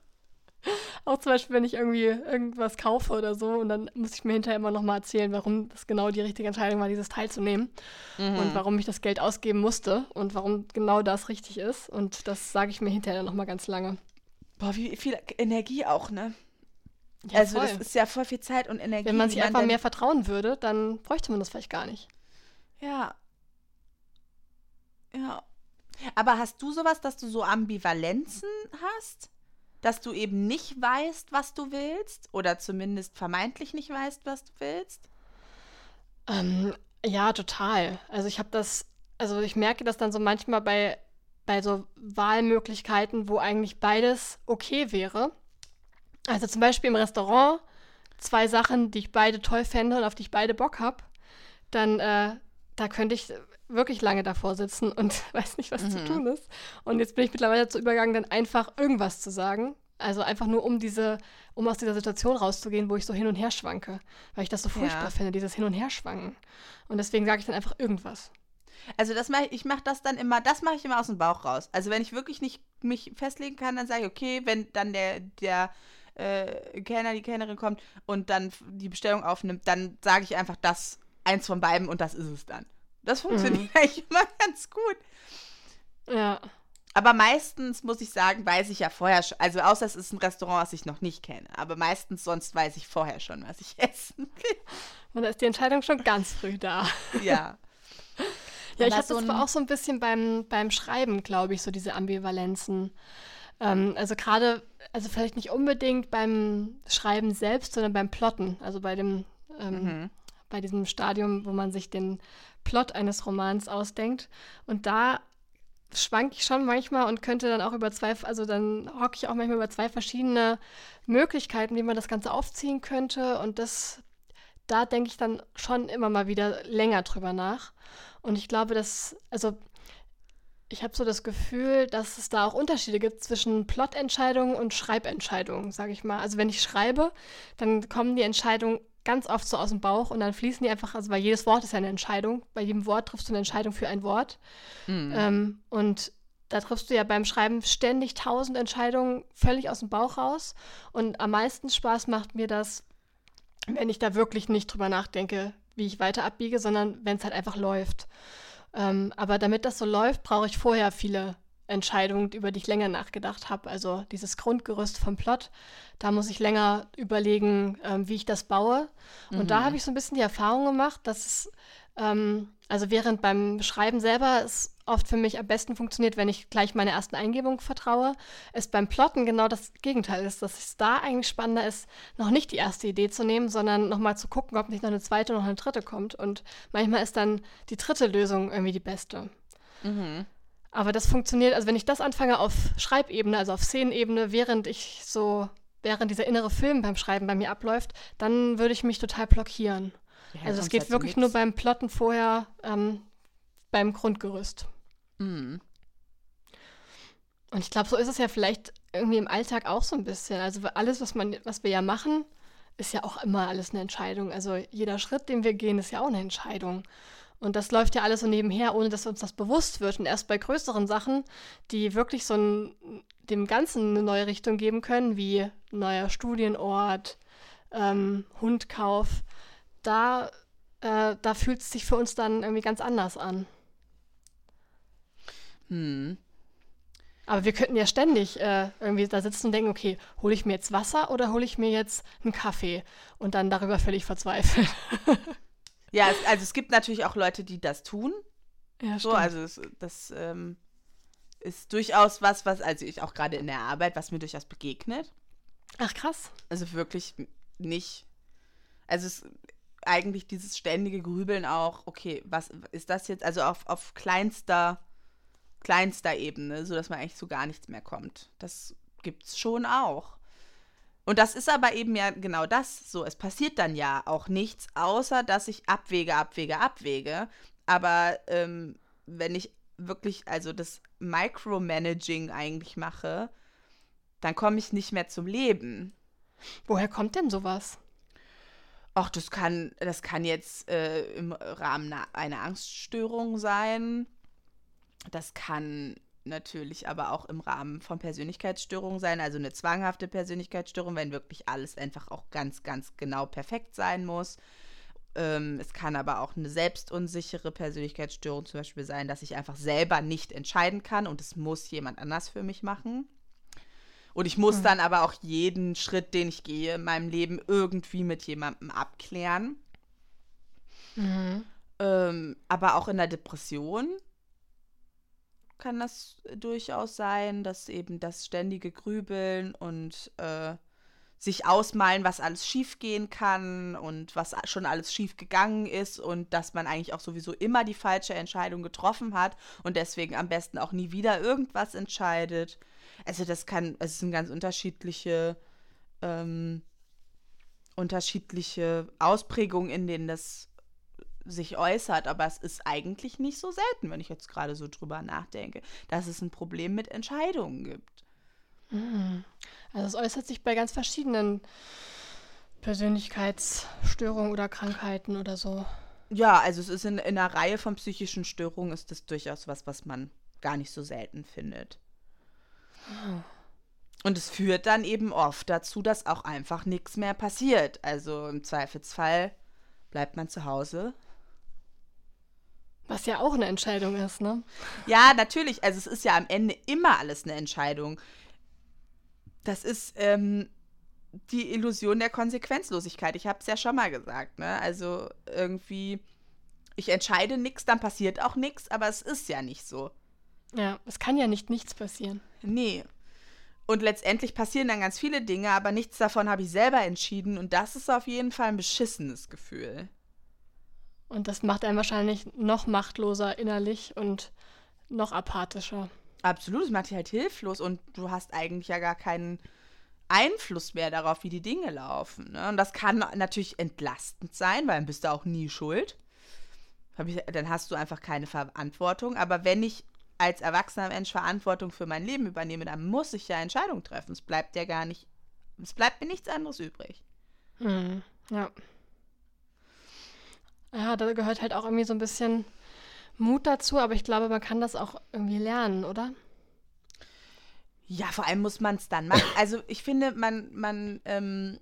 B: Auch zum Beispiel, wenn ich irgendwie irgendwas kaufe oder so und dann muss ich mir hinterher immer nochmal erzählen, warum das genau die richtige Entscheidung war, dieses teilzunehmen und warum ich das Geld ausgeben musste und warum genau das richtig ist. Und das sage ich mir hinterher nochmal ganz lange.
A: Boah, wie viel Energie auch, ne?
B: Ja,
A: also
B: voll.
A: das ist ja voll viel Zeit und Energie.
B: Wenn man sich einfach mehr vertrauen würde, dann bräuchte man das vielleicht gar nicht.
A: Ja. Ja. Aber hast du sowas, dass du so Ambivalenzen hast? Dass du eben nicht weißt, was du willst? Oder zumindest vermeintlich nicht weißt, was du willst?
B: Ähm, ja, total. Also ich habe das, also ich merke das dann so manchmal bei, bei so Wahlmöglichkeiten, wo eigentlich beides okay wäre. Also zum Beispiel im Restaurant zwei Sachen, die ich beide toll fände und auf die ich beide Bock habe, dann äh, da könnte ich wirklich lange davor sitzen und [laughs] weiß nicht, was zu tun ist. Und jetzt bin ich mittlerweile dazu übergegangen, dann einfach irgendwas zu sagen. Also einfach nur, um diese, um aus dieser Situation rauszugehen, wo ich so hin und her schwanke. Weil ich das so furchtbar
A: Ja.
B: finde, dieses Hin- und Herschwanken. Und deswegen sage ich dann einfach irgendwas.
A: Also das mach, ich ich mache das dann immer, das mache ich immer aus dem Bauch raus. Also wenn ich wirklich nicht mich festlegen kann, dann sage ich, okay, wenn dann der, der äh, Kellner, die Kellnerin kommt und dann die Bestellung aufnimmt, dann sage ich einfach das, eins von beiden und das ist es dann. Das funktioniert [laughs] eigentlich immer ganz gut.
B: Ja.
A: Aber meistens muss ich sagen, weiß ich ja vorher schon, also außer es ist ein Restaurant, was ich noch nicht kenne, aber meistens sonst weiß ich vorher schon, was ich [laughs] essen will.
B: Und da ist die Entscheidung schon ganz früh da.
A: Ja. [laughs]
B: Ja, ich habe
A: so
B: das auch so ein bisschen beim, beim Schreiben, glaube ich, so diese Ambivalenzen. Ähm, also gerade, also vielleicht nicht unbedingt beim Schreiben selbst, sondern beim Plotten. Also bei dem, ähm,
A: Mhm.
B: bei diesem Stadium, wo man sich den Plot eines Romans ausdenkt. Und da schwank ich schon manchmal und könnte dann auch über zwei, also dann hocke ich auch manchmal über zwei verschiedene Möglichkeiten, wie man das Ganze aufziehen könnte. Und das, da denke ich dann schon immer mal wieder länger drüber nach. Und ich glaube, dass, also ich habe so das Gefühl, dass es da auch Unterschiede gibt zwischen Plotentscheidungen und Schreibentscheidungen, sage ich mal. Also wenn ich schreibe, dann kommen die Entscheidungen ganz oft so aus dem Bauch und dann fließen die einfach, also weil jedes Wort ist ja eine Entscheidung. Bei jedem Wort triffst du eine Entscheidung für ein Wort.
A: Mhm.
B: Ähm, und da triffst du ja beim Schreiben ständig tausend Entscheidungen völlig aus dem Bauch raus. Und am meisten Spaß macht mir das, wenn ich da wirklich nicht drüber nachdenke, wie ich weiter abbiege, sondern wenn es halt einfach läuft. Ähm, aber damit das so läuft, brauche ich vorher viele Entscheidungen, über die ich länger nachgedacht habe. Also dieses Grundgerüst vom Plot, da muss ich länger überlegen, ähm, wie ich das baue. Und da habe ich so ein bisschen die Erfahrung gemacht, dass es, ähm, also während beim Schreiben selber es oft für mich am besten funktioniert, wenn ich gleich meine ersten Eingebungen vertraue, es beim Plotten genau das Gegenteil ist, dass es da eigentlich spannender ist, noch nicht die erste Idee zu nehmen, sondern nochmal zu gucken, ob nicht noch eine zweite oder noch eine dritte kommt. Und manchmal ist dann die dritte Lösung irgendwie die beste.
A: Mhm.
B: Aber das funktioniert, also wenn ich das anfange auf Schreibebene, also auf Szenenebene, während ich so, während dieser innere Film beim Schreiben bei mir abläuft, dann würde ich mich total blockieren. Also es geht wirklich
A: nix.
B: nur beim Plotten vorher, ähm, beim Grundgerüst.
A: Mhm.
B: Und ich glaube, so ist es ja vielleicht irgendwie im Alltag auch so ein bisschen. Also alles, was man, was wir ja machen, ist ja auch immer alles eine Entscheidung. Also jeder Schritt, den wir gehen, ist ja auch eine Entscheidung. Und das läuft ja alles so nebenher, ohne dass uns das bewusst wird. Und erst bei größeren Sachen, die wirklich so ein, dem Ganzen eine neue Richtung geben können, wie neuer Studienort, ähm, Hundkauf, da, äh, da fühlt es sich für uns dann irgendwie ganz anders an.
A: Hm.
B: Aber wir könnten ja ständig äh, irgendwie da sitzen und denken, okay, hole ich mir jetzt Wasser oder hole ich mir jetzt einen Kaffee? Und dann darüber völlig verzweifeln. [laughs]
A: Ja, es, also es gibt natürlich auch Leute, die das tun.
B: ja,
A: So, also es, das ähm, ist durchaus was, was, also ich auch gerade in der Arbeit, was mir durchaus begegnet.
B: Ach krass.
A: Also wirklich nicht. Also es eigentlich dieses ständige Grübeln auch, okay, was ist das jetzt? Also auf, auf kleinster, kleinster Ebene, sodass man eigentlich zu gar nichts mehr kommt. Das gibt's schon auch. Und das ist aber eben ja genau das so. Es passiert dann ja auch nichts, außer dass ich abwäge, abwäge, abwäge. Aber ähm, wenn ich wirklich, also das Micromanaging eigentlich mache, dann komme ich nicht mehr zum Leben.
B: Woher kommt denn sowas?
A: Ach, das kann, das kann jetzt äh, im Rahmen einer Angststörung sein. Das kann natürlich aber auch im Rahmen von Persönlichkeitsstörungen sein, also eine zwanghafte Persönlichkeitsstörung, wenn wirklich alles einfach auch ganz, ganz genau perfekt sein muss. Ähm, es kann aber auch eine selbstunsichere Persönlichkeitsstörung zum Beispiel sein, dass ich einfach selber nicht entscheiden kann und es muss jemand anders für mich machen. Und ich muss mhm. dann aber auch jeden Schritt, den ich gehe in meinem Leben, irgendwie mit jemandem abklären. Mhm. Ähm, aber auch in der Depression kann das durchaus sein, dass eben das ständige Grübeln und äh, sich ausmalen, was alles schiefgehen kann und was schon alles schief gegangen ist und dass man eigentlich auch sowieso immer die falsche Entscheidung getroffen hat und deswegen am besten auch nie wieder irgendwas entscheidet. Also das kann, es sind ganz unterschiedliche, ähm, unterschiedliche Ausprägungen, in denen das sich äußert, aber es ist eigentlich nicht so selten, wenn ich jetzt gerade so drüber nachdenke, dass es ein Problem mit Entscheidungen gibt.
B: Mhm. Also es äußert sich bei ganz verschiedenen Persönlichkeitsstörungen oder Krankheiten oder so.
A: Ja, also es ist in, in einer Reihe von psychischen Störungen ist das durchaus was, was man gar nicht so selten findet. Oh. Und es führt dann eben oft dazu, dass auch einfach nichts mehr passiert. Also im Zweifelsfall bleibt man zu Hause
B: was ja auch eine Entscheidung ist, ne?
A: Ja, natürlich. Also es ist ja am Ende immer alles eine Entscheidung. Das ist ähm, die Illusion der Konsequenzlosigkeit. Ich habe es ja schon mal gesagt, ne? Also irgendwie, ich entscheide nichts, dann passiert auch nichts, aber es ist ja nicht so.
B: Ja, es kann ja nicht nichts passieren.
A: Nee. Und letztendlich passieren dann ganz viele Dinge, aber nichts davon habe ich selber entschieden und das ist auf jeden Fall ein beschissenes Gefühl.
B: Und das macht einen wahrscheinlich noch machtloser innerlich und noch apathischer.
A: Absolut, es macht dich halt hilflos und du hast eigentlich ja gar keinen Einfluss mehr darauf, wie die Dinge laufen. Ne? Und das kann natürlich entlastend sein, weil dann bist du auch nie schuld. Dann hast du einfach keine Verantwortung. Aber wenn ich als erwachsener Mensch Verantwortung für mein Leben übernehme, dann muss ich ja Entscheidungen treffen. Es bleibt ja gar nicht, es bleibt mir nichts anderes übrig.
B: Hm, ja. Ja, da gehört halt auch irgendwie so ein bisschen Mut dazu, aber ich glaube, man kann das auch irgendwie lernen, oder?
A: Ja, vor allem muss man es dann machen. [laughs] Also ich finde, man, man, ähm,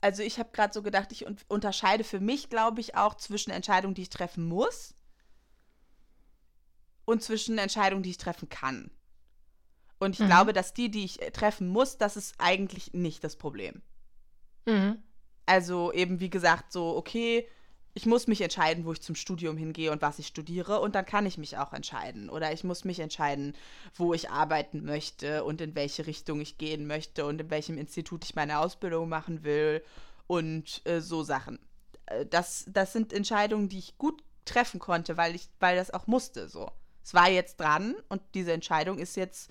A: also ich habe gerade so gedacht, ich un unterscheide für mich, glaube ich, auch zwischen Entscheidungen, die ich treffen muss und zwischen Entscheidungen, die ich treffen kann. Und ich mhm. glaube, dass die, die ich äh, treffen muss, das ist eigentlich nicht das Problem. Mhm. Also eben, wie gesagt, so, okay, ich muss mich entscheiden, wo ich zum Studium hingehe und was ich studiere und dann kann ich mich auch entscheiden. Oder ich muss mich entscheiden, wo ich arbeiten möchte und in welche Richtung ich gehen möchte und in welchem Institut ich meine Ausbildung machen will und äh, so Sachen. Äh, das, das sind Entscheidungen, die ich gut treffen konnte, weil ich, weil das auch musste so. Es war jetzt dran und diese Entscheidung ist jetzt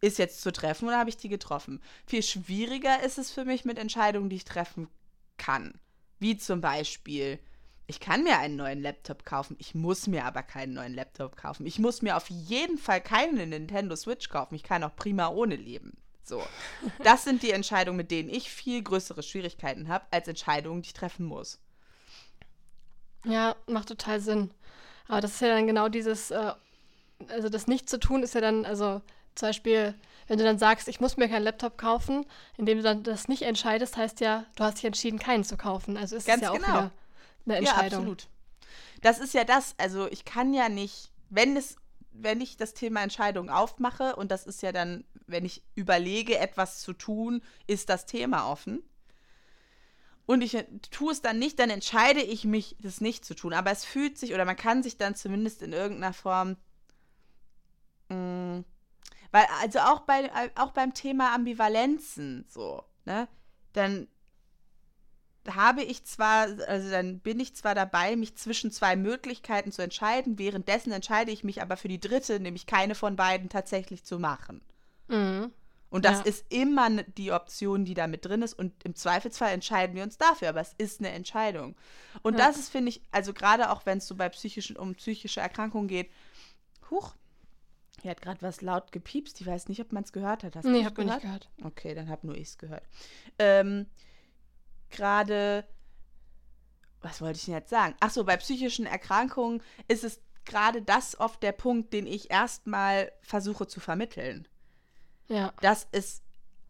A: ist jetzt zu treffen oder habe ich die getroffen? Viel schwieriger ist es für mich mit Entscheidungen, die ich treffen kann. Wie zum Beispiel, ich kann mir einen neuen Laptop kaufen, ich muss mir aber keinen neuen Laptop kaufen. Ich muss mir auf jeden Fall keine Nintendo Switch kaufen. Ich kann auch prima ohne leben. So. [laughs] Das sind die Entscheidungen, mit denen ich viel größere Schwierigkeiten habe, als Entscheidungen, die ich treffen muss.
B: Ja, macht total Sinn. Aber das ist ja dann genau dieses, äh, also das nicht zu tun ist ja dann, also zum Beispiel, wenn du dann sagst, ich muss mir keinen Laptop kaufen, indem du dann das nicht entscheidest, heißt ja, du hast dich entschieden, keinen zu kaufen. Also ist
A: Ganz
B: es ja
A: genau.
B: auch wieder eine Entscheidung.
A: Ja, absolut. Das ist ja das, also ich kann ja nicht, wenn es, wenn ich das Thema Entscheidung aufmache, und das ist ja dann, wenn ich überlege, etwas zu tun, ist das Thema offen. Und ich tue es dann nicht, dann entscheide ich mich, das nicht zu tun. Aber es fühlt sich, oder man kann sich dann zumindest in irgendeiner Form. Mh, mm, weil, also auch, bei, auch beim Thema Ambivalenzen so, ne? Dann habe ich zwar, also dann bin ich zwar dabei, mich zwischen zwei Möglichkeiten zu entscheiden, währenddessen entscheide ich mich aber für die dritte, nämlich keine von beiden tatsächlich zu machen.
B: Mhm.
A: Und das
B: Ja.
A: ist immer die Option, die da mit drin ist. Und im Zweifelsfall entscheiden wir uns dafür, aber es ist eine Entscheidung. Und
B: Ja.
A: das ist, finde ich, also gerade auch wenn es so bei psychischen, um psychische Erkrankungen geht, huch, hier hat gerade was laut gepiepst. Ich weiß nicht, ob man es gehört hat. Hast
B: Nee,
A: du's
B: hab man nicht gehört.
A: Okay, dann hab nur ich es gehört. Ähm, Gerade, was wollte ich denn jetzt sagen? Ach so, bei psychischen Erkrankungen ist es gerade das oft der Punkt, den ich erstmal versuche zu vermitteln.
B: Ja.
A: Das ist,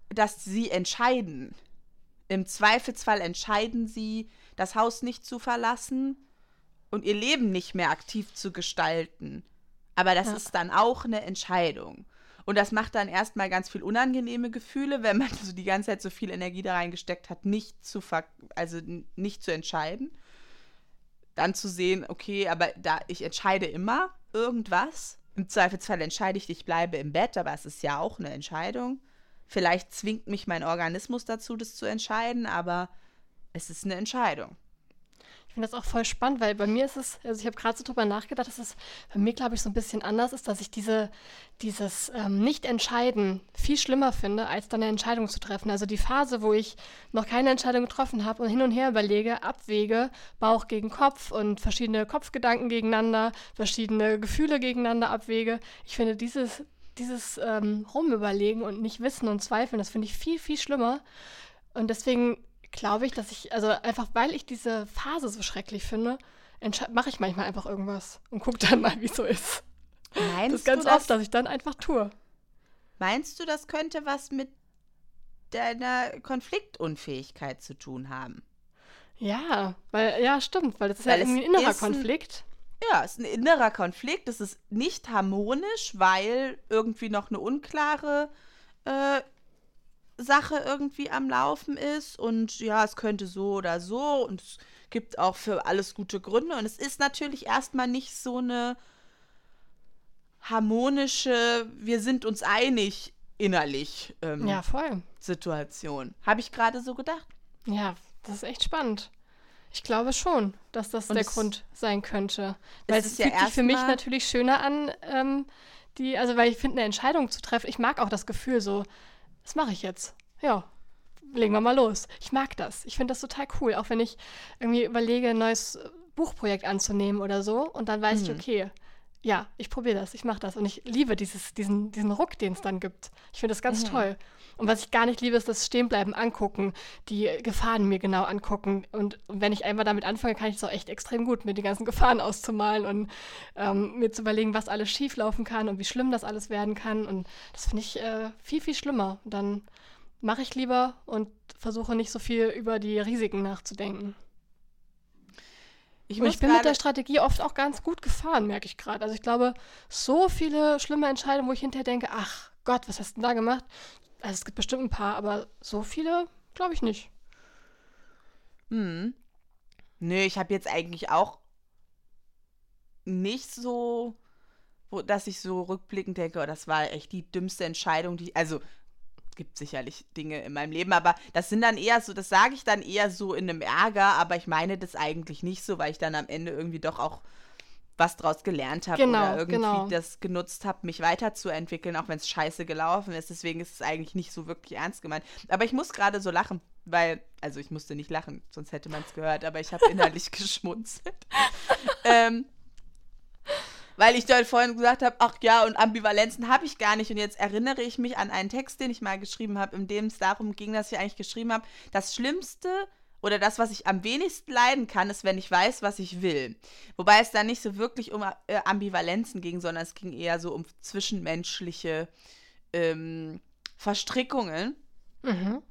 A: dass sie entscheiden. Im Zweifelsfall entscheiden sie, das Haus nicht zu verlassen und ihr Leben nicht mehr aktiv zu gestalten. Aber das
B: Ja.
A: ist dann auch eine Entscheidung. Und das macht dann erstmal ganz viel unangenehme Gefühle, wenn man [laughs] so die ganze Zeit so viel Energie da reingesteckt hat, nicht zu also nicht zu entscheiden. Dann zu sehen, okay, aber da ich entscheide immer irgendwas. Im Zweifelsfall entscheide ich, ich bleibe im Bett, aber es ist ja auch eine Entscheidung. Vielleicht zwingt mich mein Organismus dazu, das zu entscheiden, aber es ist eine Entscheidung.
B: Ich finde das auch voll spannend, weil bei mir ist es, also ich habe gerade so drüber nachgedacht, dass es bei mir, glaube ich, so ein bisschen anders ist, dass ich diese, dieses ähm, Nicht-Entscheiden viel schlimmer finde, als dann eine Entscheidung zu treffen. Also die Phase, wo ich noch keine Entscheidung getroffen habe und hin und her überlege, abwäge, Bauch gegen Kopf und verschiedene Kopfgedanken gegeneinander, verschiedene Gefühle gegeneinander abwäge. Ich finde dieses, dieses ähm, Rumüberlegen und nicht wissen und zweifeln, das finde ich viel, viel schlimmer. Und deswegen glaube ich, dass ich, also einfach weil ich diese Phase so schrecklich finde, mache ich manchmal einfach irgendwas und gucke dann mal, wie es so ist.
A: Meinst
B: Das ist ganz
A: du, das,
B: oft, dass ich dann einfach tue.
A: meinst du, das könnte was mit deiner Konfliktunfähigkeit zu tun haben?
B: Ja, weil, ja, stimmt, weil das ist
A: Weil
B: ja irgendwie ein innerer
A: ein-
B: Konflikt.
A: Ja, es ist ein innerer Konflikt. Es ist nicht harmonisch, weil irgendwie noch eine unklare äh, Sache irgendwie am Laufen ist. Und ja, es könnte so oder so. Und es gibt auch für alles gute Gründe. Und es ist natürlich erstmal nicht so eine harmonische, wir sind uns einig innerlich ähm,
B: Ja, voll.
A: Situation. Habe ich gerade so gedacht.
B: Ja, das ist echt spannend. Ich glaube schon, dass das
A: Und
B: der Grund sein könnte. Weil
A: es
B: es
A: ist ja
B: fühlt sich für mich natürlich schöner an, ähm, die, also weil ich finde, eine Entscheidung zu treffen, ich mag auch das Gefühl so, das mache ich jetzt. Ja, legen wir mal los. Ich mag das. Ich finde das total cool, auch wenn ich irgendwie überlege, ein neues äh, Buchprojekt anzunehmen oder so und dann weiß ich,
A: Mhm.
B: okay, ja, ich probiere das, ich mache das und ich liebe dieses, diesen, diesen Ruck, den es dann gibt. Ich finde das ganz
A: Mhm.
B: toll. Und was ich gar nicht liebe, ist das Stehenbleiben, angucken, die Gefahren mir genau angucken. Und, wenn ich einmal damit anfange, kann ich es auch echt extrem gut, mir die ganzen Gefahren auszumalen und ähm, mir zu überlegen, was alles schief laufen kann und wie schlimm das alles werden kann. Und das finde ich äh, viel, viel schlimmer. Und dann mache ich lieber und versuche nicht so viel über die Risiken nachzudenken.
A: Ich
B: ich bin mit der Strategie oft auch ganz gut gefahren, merke ich gerade. Also ich glaube, so viele schlimme Entscheidungen, wo ich hinterher denke, ach Gott, was hast du denn da gemacht? Also es gibt bestimmt ein paar, aber so viele glaube ich nicht.
A: Hm. Nö, ich habe jetzt eigentlich auch nicht so, wo, dass ich so rückblickend denke, oh, das war echt die dümmste Entscheidung, die, also gibt sicherlich Dinge in meinem Leben, aber das sind dann eher so, das sage ich dann eher so in einem Ärger, aber ich meine das eigentlich nicht so, weil ich dann am Ende irgendwie doch auch was draus gelernt habe
B: Genau,
A: oder irgendwie
B: genau.
A: das genutzt habe, mich weiterzuentwickeln, auch wenn es scheiße gelaufen ist. Deswegen ist es eigentlich nicht so wirklich ernst gemeint. Aber ich muss gerade so lachen, weil, also ich musste nicht lachen, sonst hätte man es gehört, aber ich habe [laughs] innerlich geschmunzelt. ähm, weil ich dann vorhin gesagt habe, ach ja, und Ambivalenzen habe ich gar nicht. Und jetzt erinnere ich mich an einen Text, den ich mal geschrieben habe, in dem es darum ging, dass ich eigentlich geschrieben habe, das Schlimmste oder das, was ich am wenigsten leiden kann, ist, wenn ich weiß, was ich will. Wobei es da nicht so wirklich um äh, Ambivalenzen ging, sondern es ging eher so um zwischenmenschliche ähm, Verstrickungen
B: Mhm.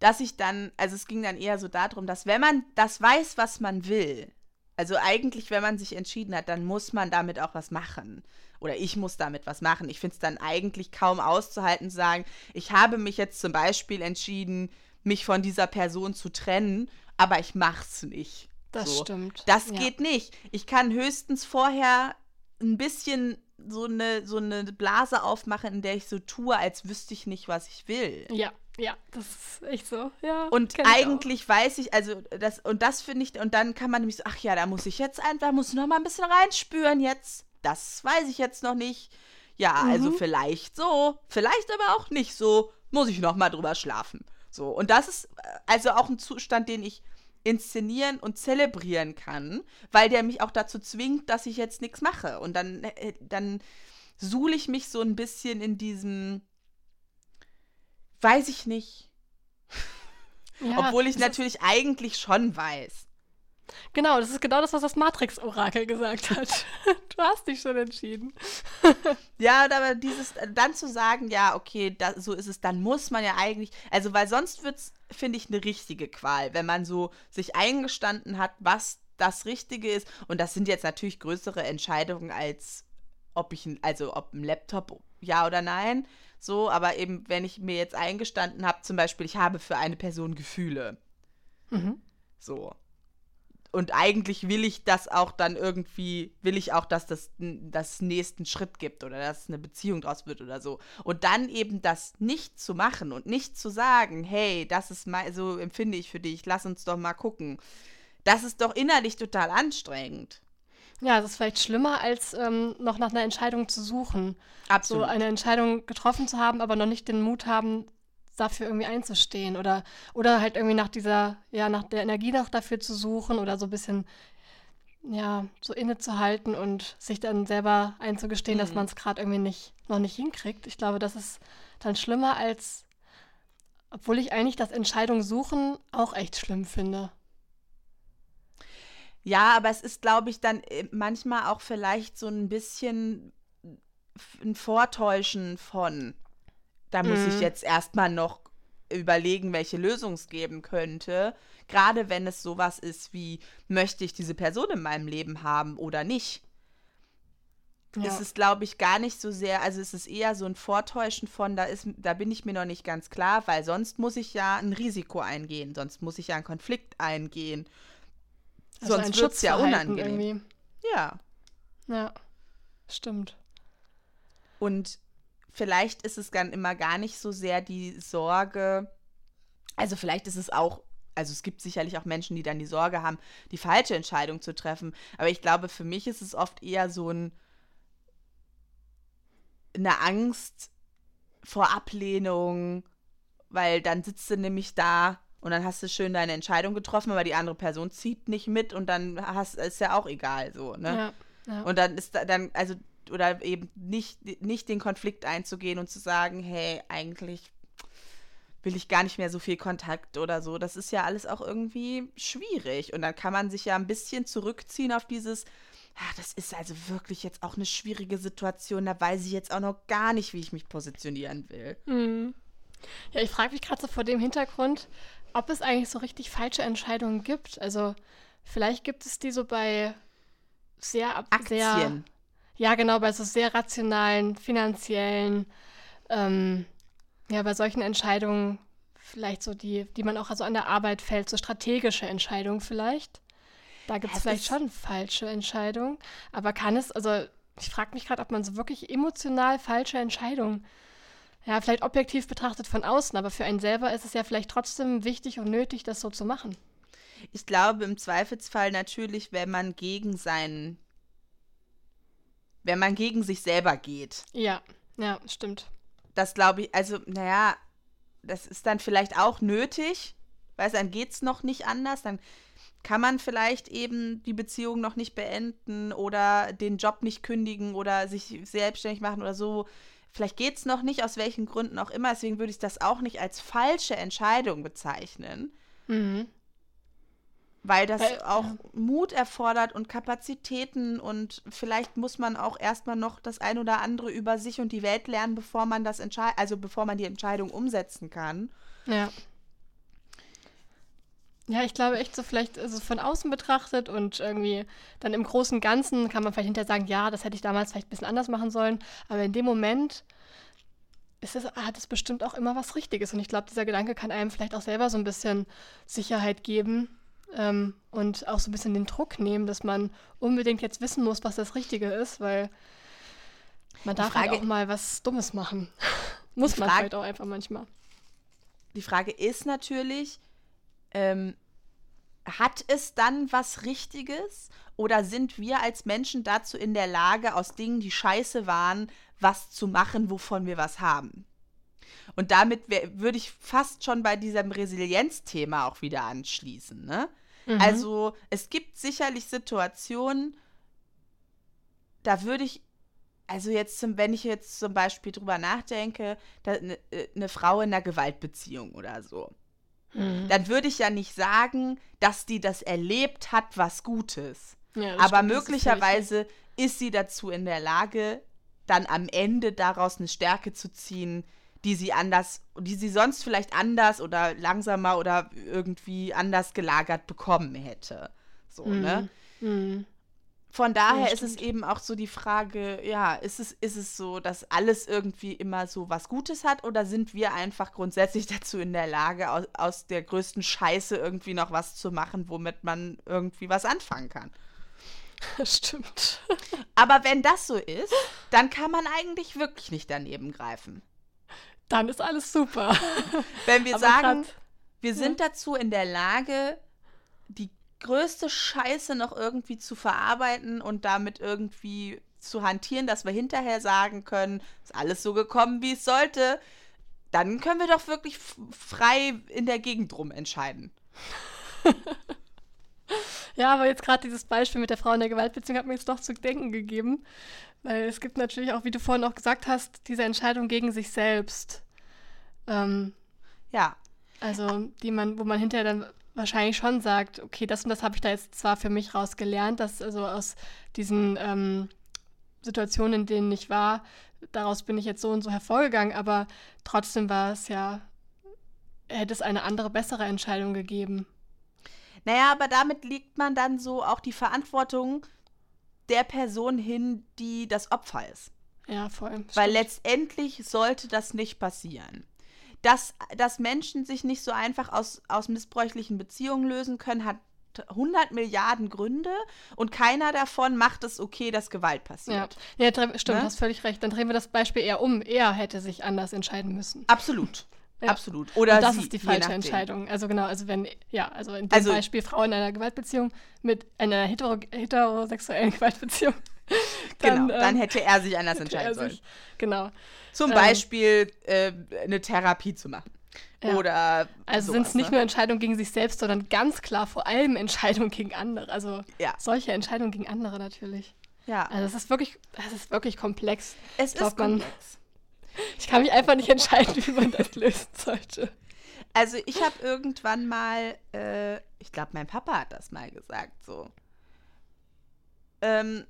A: dass ich dann, also es ging dann eher so darum, dass wenn man das weiß, was man will, also eigentlich, wenn man sich entschieden hat, dann muss man damit auch was machen. Oder ich muss damit was machen. Ich finde es dann eigentlich kaum auszuhalten, zu sagen, ich habe mich jetzt zum Beispiel entschieden, mich von dieser Person zu trennen, aber ich mach's nicht.
B: Das
A: So.
B: stimmt.
A: Das
B: ja.
A: geht nicht. Ich kann höchstens vorher ein bisschen so eine, so eine Blase aufmachen, in der ich so tue, als wüsste ich nicht, was ich will.
B: Ja, Ja, das ist echt so. Ja,
A: und eigentlich weiß ich, also das, und das finde ich, und dann kann man nämlich so, ach ja, da muss ich jetzt einfach, muss noch mal ein bisschen reinspüren jetzt. Das weiß ich jetzt noch nicht. Ja, also mhm. also vielleicht so, vielleicht aber auch nicht so, muss ich noch mal drüber schlafen. So, und das ist äh, also auch ein Zustand, den ich inszenieren und zelebrieren kann, weil der mich auch dazu zwingt, dass ich jetzt nichts mache. Und dann, äh, dann suhle ich mich so ein bisschen in diesem, weiß ich nicht. Ja, Obwohl ich natürlich eigentlich schon weiß.
B: Genau, das ist genau das, was das Matrix-Orakel gesagt hat. [laughs] du hast dich schon entschieden.
A: ja, aber dieses, dann zu sagen, ja, okay, da, so ist es, dann muss man ja eigentlich, also weil sonst wird es, finde ich, eine richtige Qual, wenn man so sich eingestanden hat, was das Richtige ist. Und das sind jetzt natürlich größere Entscheidungen als ob ich, also ob ein Laptop ja oder nein. So, aber eben, wenn ich mir jetzt eingestanden habe, zum Beispiel, ich habe für eine Person Gefühle. Mhm. So. Und eigentlich will ich das auch dann irgendwie, will ich auch, dass das das nächsten Schritt gibt oder dass eine Beziehung draus wird oder so. Und dann eben das nicht zu machen und nicht zu sagen, hey, das ist mal, so empfinde ich für dich, lass uns doch mal gucken. Das ist doch innerlich total anstrengend.
B: Ja, das ist vielleicht schlimmer, als ähm, noch nach einer Entscheidung zu suchen.
A: Absolut.
B: So eine Entscheidung getroffen zu haben, aber noch nicht den Mut haben, dafür irgendwie einzustehen oder, oder halt irgendwie nach dieser, ja, nach der Energie noch dafür zu suchen oder so ein bisschen, ja, so innezuhalten und sich dann selber einzugestehen, mhm. dass man es gerade irgendwie nicht, noch nicht hinkriegt. Ich glaube, das ist dann schlimmer als, obwohl ich eigentlich das Entscheidung suchen auch echt schlimm finde.
A: Ja, aber es ist, glaube ich, dann äh, manchmal auch vielleicht so ein bisschen ein Vortäuschen von, da muss mhm. ich jetzt erstmal noch überlegen, welche Lösung es geben könnte. Gerade wenn es sowas ist wie, möchte ich diese Person in meinem Leben haben oder nicht? Ja. Ist es, glaube ich, gar nicht so sehr, also es ist eher so ein Vortäuschen von, da, ist, da bin ich mir noch nicht ganz klar, weil sonst muss ich ja ein Risiko eingehen, sonst muss ich ja einen Konflikt eingehen. Also sonst wird es ja unangenehm. Irgendwie. Ja.
B: Ja, stimmt.
A: Und vielleicht ist es dann immer gar nicht so sehr die Sorge, also vielleicht ist es auch, also es gibt sicherlich auch Menschen, die dann die Sorge haben, die falsche Entscheidung zu treffen. Aber ich glaube, für mich ist es oft eher so ein, eine Angst vor Ablehnung, weil dann sitzt du nämlich da und dann hast du schön deine Entscheidung getroffen, aber die andere Person zieht nicht mit und dann hast, ist ja auch egal so, ne? Ja, ja. Und dann ist dann, also oder eben nicht, nicht den Konflikt einzugehen und zu sagen, hey, eigentlich will ich gar nicht mehr so viel Kontakt oder so. Das ist ja alles auch irgendwie schwierig. Und dann kann man sich ja ein bisschen zurückziehen auf dieses, ach, das ist also wirklich jetzt auch eine schwierige Situation. Da weiß ich jetzt auch noch gar nicht, wie ich mich positionieren will.
B: Mhm. Ja, ich frage mich gerade so vor dem Hintergrund, ob es eigentlich so richtig falsche Entscheidungen gibt. Also vielleicht gibt es die so bei sehr,
A: Aktien.
B: sehr ja, genau, bei so sehr rationalen, finanziellen, ähm, ja, bei solchen Entscheidungen, vielleicht so die, die man auch also an der Arbeit fällt, so strategische Entscheidungen vielleicht. Da gibt es vielleicht schon falsche Entscheidungen. Aber kann es, also ich frage mich gerade, ob man so wirklich emotional falsche Entscheidungen, ja, vielleicht objektiv betrachtet von außen, aber für einen selber ist es ja vielleicht trotzdem wichtig und nötig, das so zu machen.
A: Ich glaube im Zweifelsfall natürlich, wenn man gegen seinen wenn man gegen sich selber geht.
B: Ja, ja, stimmt.
A: Das glaube ich, also, naja, das ist dann vielleicht auch nötig, weil dann geht es noch nicht anders. Dann kann man vielleicht eben die Beziehung noch nicht beenden oder den Job nicht kündigen oder sich selbstständig machen oder so. Vielleicht geht es noch nicht, aus welchen Gründen auch immer. Deswegen würde ich das auch nicht als falsche Entscheidung bezeichnen. Mhm weil das weil, auch ja. Mut erfordert und Kapazitäten und vielleicht muss man auch erstmal noch das ein oder andere über sich und die Welt lernen, bevor man das entscheidet, also bevor man die Entscheidung umsetzen kann.
B: Ja. Ja, ich glaube echt so vielleicht also von außen betrachtet und irgendwie dann im großen Ganzen kann man vielleicht hinterher sagen, ja, das hätte ich damals vielleicht ein bisschen anders machen sollen, aber in dem Moment ist es, hat es bestimmt auch immer was Richtiges und ich glaube, dieser Gedanke kann einem vielleicht auch selber so ein bisschen Sicherheit geben, ähm, und auch so ein bisschen den Druck nehmen, dass man unbedingt jetzt wissen muss, was das Richtige ist, weil man darf halt Frage, halt auch mal was Dummes machen. muss man halt auch einfach manchmal.
A: die Frage ist natürlich, ähm, hat es dann was Richtiges oder sind wir als Menschen dazu in der Lage, aus Dingen, die scheiße waren, was zu machen, wovon wir was haben? Und damit würde ich fast schon bei diesem Resilienzthema auch wieder anschließen. Ne? Mhm. Also es gibt sicherlich Situationen, da würde ich, also jetzt, zum, wenn ich jetzt zum Beispiel drüber nachdenke, eine äh, ne Frau in einer Gewaltbeziehung oder so, mhm. dann würde ich ja nicht sagen, dass die das erlebt hat, was Gutes. Ja, Aber stimmt, möglicherweise ist, ist sie dazu in der Lage, dann am Ende daraus eine Stärke zu ziehen, die sie anders, die sie sonst vielleicht anders oder langsamer oder irgendwie anders gelagert bekommen hätte. So, mm. ne? Mm. Von daher ja, ist es eben auch so die Frage, ja, ist es, ist es so, dass alles irgendwie immer so was Gutes hat oder sind wir einfach grundsätzlich [laughs] dazu in der Lage, aus, aus der größten Scheiße irgendwie noch was zu machen, womit man irgendwie was anfangen kann? [laughs]
B: Stimmt.
A: Aber wenn das so ist, dann kann man eigentlich wirklich nicht daneben greifen
B: dann ist alles super. [laughs]
A: Wenn wir sagen, grad, wir sind ja. dazu in der Lage, die größte Scheiße noch irgendwie zu verarbeiten und damit irgendwie zu hantieren, dass wir hinterher sagen können, ist alles so gekommen, wie es sollte, dann können wir doch wirklich frei in der Gegend drum entscheiden. [laughs]
B: ja, aber jetzt gerade dieses Beispiel mit der Frau in der Gewaltbeziehung hat mir jetzt doch zu denken gegeben. Weil es gibt natürlich auch, wie du vorhin auch gesagt hast, diese Entscheidung gegen sich selbst. Ähm,
A: ja.
B: Also, die man, wo man hinterher dann wahrscheinlich schon sagt, okay, das und das habe ich da jetzt zwar für mich rausgelernt, dass also aus diesen ähm, Situationen, in denen ich war, daraus bin ich jetzt so und so hervorgegangen, aber trotzdem war es ja, hätte es eine andere, bessere Entscheidung gegeben.
A: Naja, aber damit liegt man dann so auch die Verantwortung der Person hin, die das Opfer ist.
B: Ja, voll.
A: Weil stimmt. letztendlich sollte das nicht passieren. Dass, dass Menschen sich nicht so einfach aus, aus missbräuchlichen Beziehungen lösen können, hat 100 Milliarden Gründe und keiner davon macht es okay, dass Gewalt passiert.
B: Ja, ja stimmt, ne? hast völlig recht. Dann drehen wir das Beispiel eher um. Er hätte sich anders entscheiden müssen.
A: Absolut. Ja. Absolut. Oder und
B: das
A: sie,
B: ist die falsche Entscheidung. Also genau, also wenn, ja, also in dem also, Beispiel Frau in einer Gewaltbeziehung mit einer hetero heterosexuellen Gewaltbeziehung. [laughs]
A: Dann, genau, dann ähm, hätte er sich anders entscheiden sollen. Sich,
B: genau.
A: Zum ähm, Beispiel äh, eine Therapie zu machen. Ja. Oder.
B: Also sind es nicht ne? nur Entscheidungen gegen sich selbst, sondern ganz klar vor allem Entscheidungen gegen andere. Also ja. solche Entscheidungen gegen andere natürlich. Ja. Also es ist wirklich, es ist wirklich komplex.
A: Es glaub, ist komplex. [laughs]
B: Ich kann mich einfach nicht entscheiden, wie man das lösen sollte.
A: Also ich habe irgendwann mal, äh, ich glaube, mein Papa hat das mal gesagt, so. Ähm,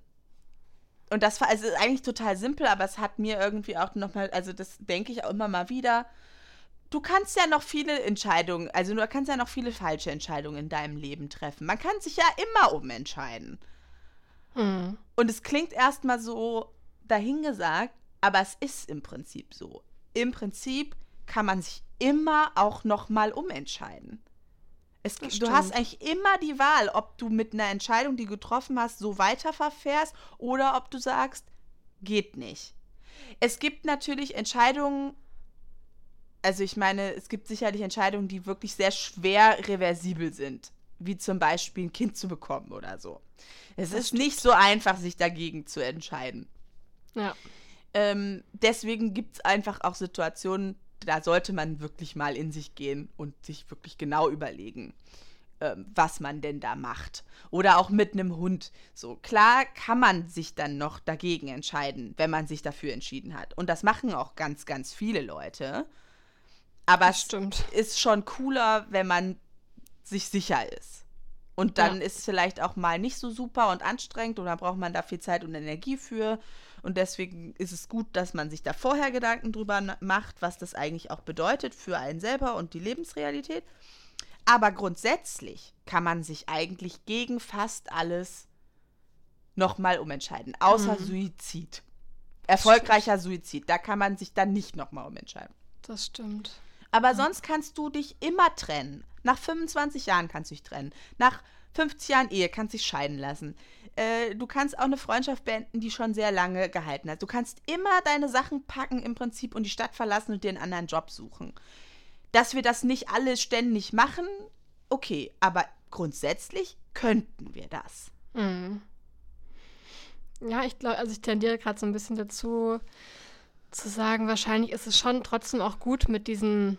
A: und das war also eigentlich total simpel, aber es hat mir irgendwie auch nochmal, also das denke ich auch immer mal wieder. Du kannst ja noch viele Entscheidungen, also du kannst ja noch viele falsche Entscheidungen in deinem Leben treffen. Man kann sich ja immer umentscheiden. Hm. Und es klingt erstmal so dahingesagt, aber es ist im Prinzip so. Im Prinzip kann man sich immer auch noch mal umentscheiden. Es, du hast eigentlich immer die Wahl, ob du mit einer Entscheidung, die du getroffen hast, so weiterverfährst oder ob du sagst, geht nicht. Es gibt natürlich Entscheidungen, also ich meine, es gibt sicherlich Entscheidungen, die wirklich sehr schwer reversibel sind, wie zum Beispiel ein Kind zu bekommen oder so. Es das ist stimmt. nicht so einfach, sich dagegen zu entscheiden.
B: Ja.
A: Ähm, deswegen gibt es einfach auch Situationen, da sollte man wirklich mal in sich gehen und sich wirklich genau überlegen, ähm, was man denn da macht. Oder auch mit einem Hund. So, klar kann man sich dann noch dagegen entscheiden, wenn man sich dafür entschieden hat. Und das machen auch ganz, ganz viele Leute. Aber es ist schon cooler, wenn man sich sicher ist. Und dann ja. ist es vielleicht auch mal nicht so super und anstrengend oder braucht man da viel Zeit und Energie für. Und deswegen ist es gut, dass man sich da vorher Gedanken drüber macht, was das eigentlich auch bedeutet für einen selber und die Lebensrealität. Aber grundsätzlich kann man sich eigentlich gegen fast alles nochmal umentscheiden, außer mhm. Suizid. Erfolgreicher Suizid, da kann man sich dann nicht nochmal umentscheiden.
B: Das stimmt.
A: Aber sonst kannst du dich immer trennen. Nach 25 Jahren kannst du dich trennen. Nach 50 Jahren Ehe kannst du dich scheiden lassen. Äh, du kannst auch eine Freundschaft beenden, die schon sehr lange gehalten hat. Du kannst immer deine Sachen packen im Prinzip und die Stadt verlassen und dir einen anderen Job suchen. Dass wir das nicht alle ständig machen, okay, aber grundsätzlich könnten wir das.
B: Mhm. Ja, ich glaube, also ich tendiere gerade so ein bisschen dazu zu sagen, wahrscheinlich ist es schon trotzdem auch gut mit diesen,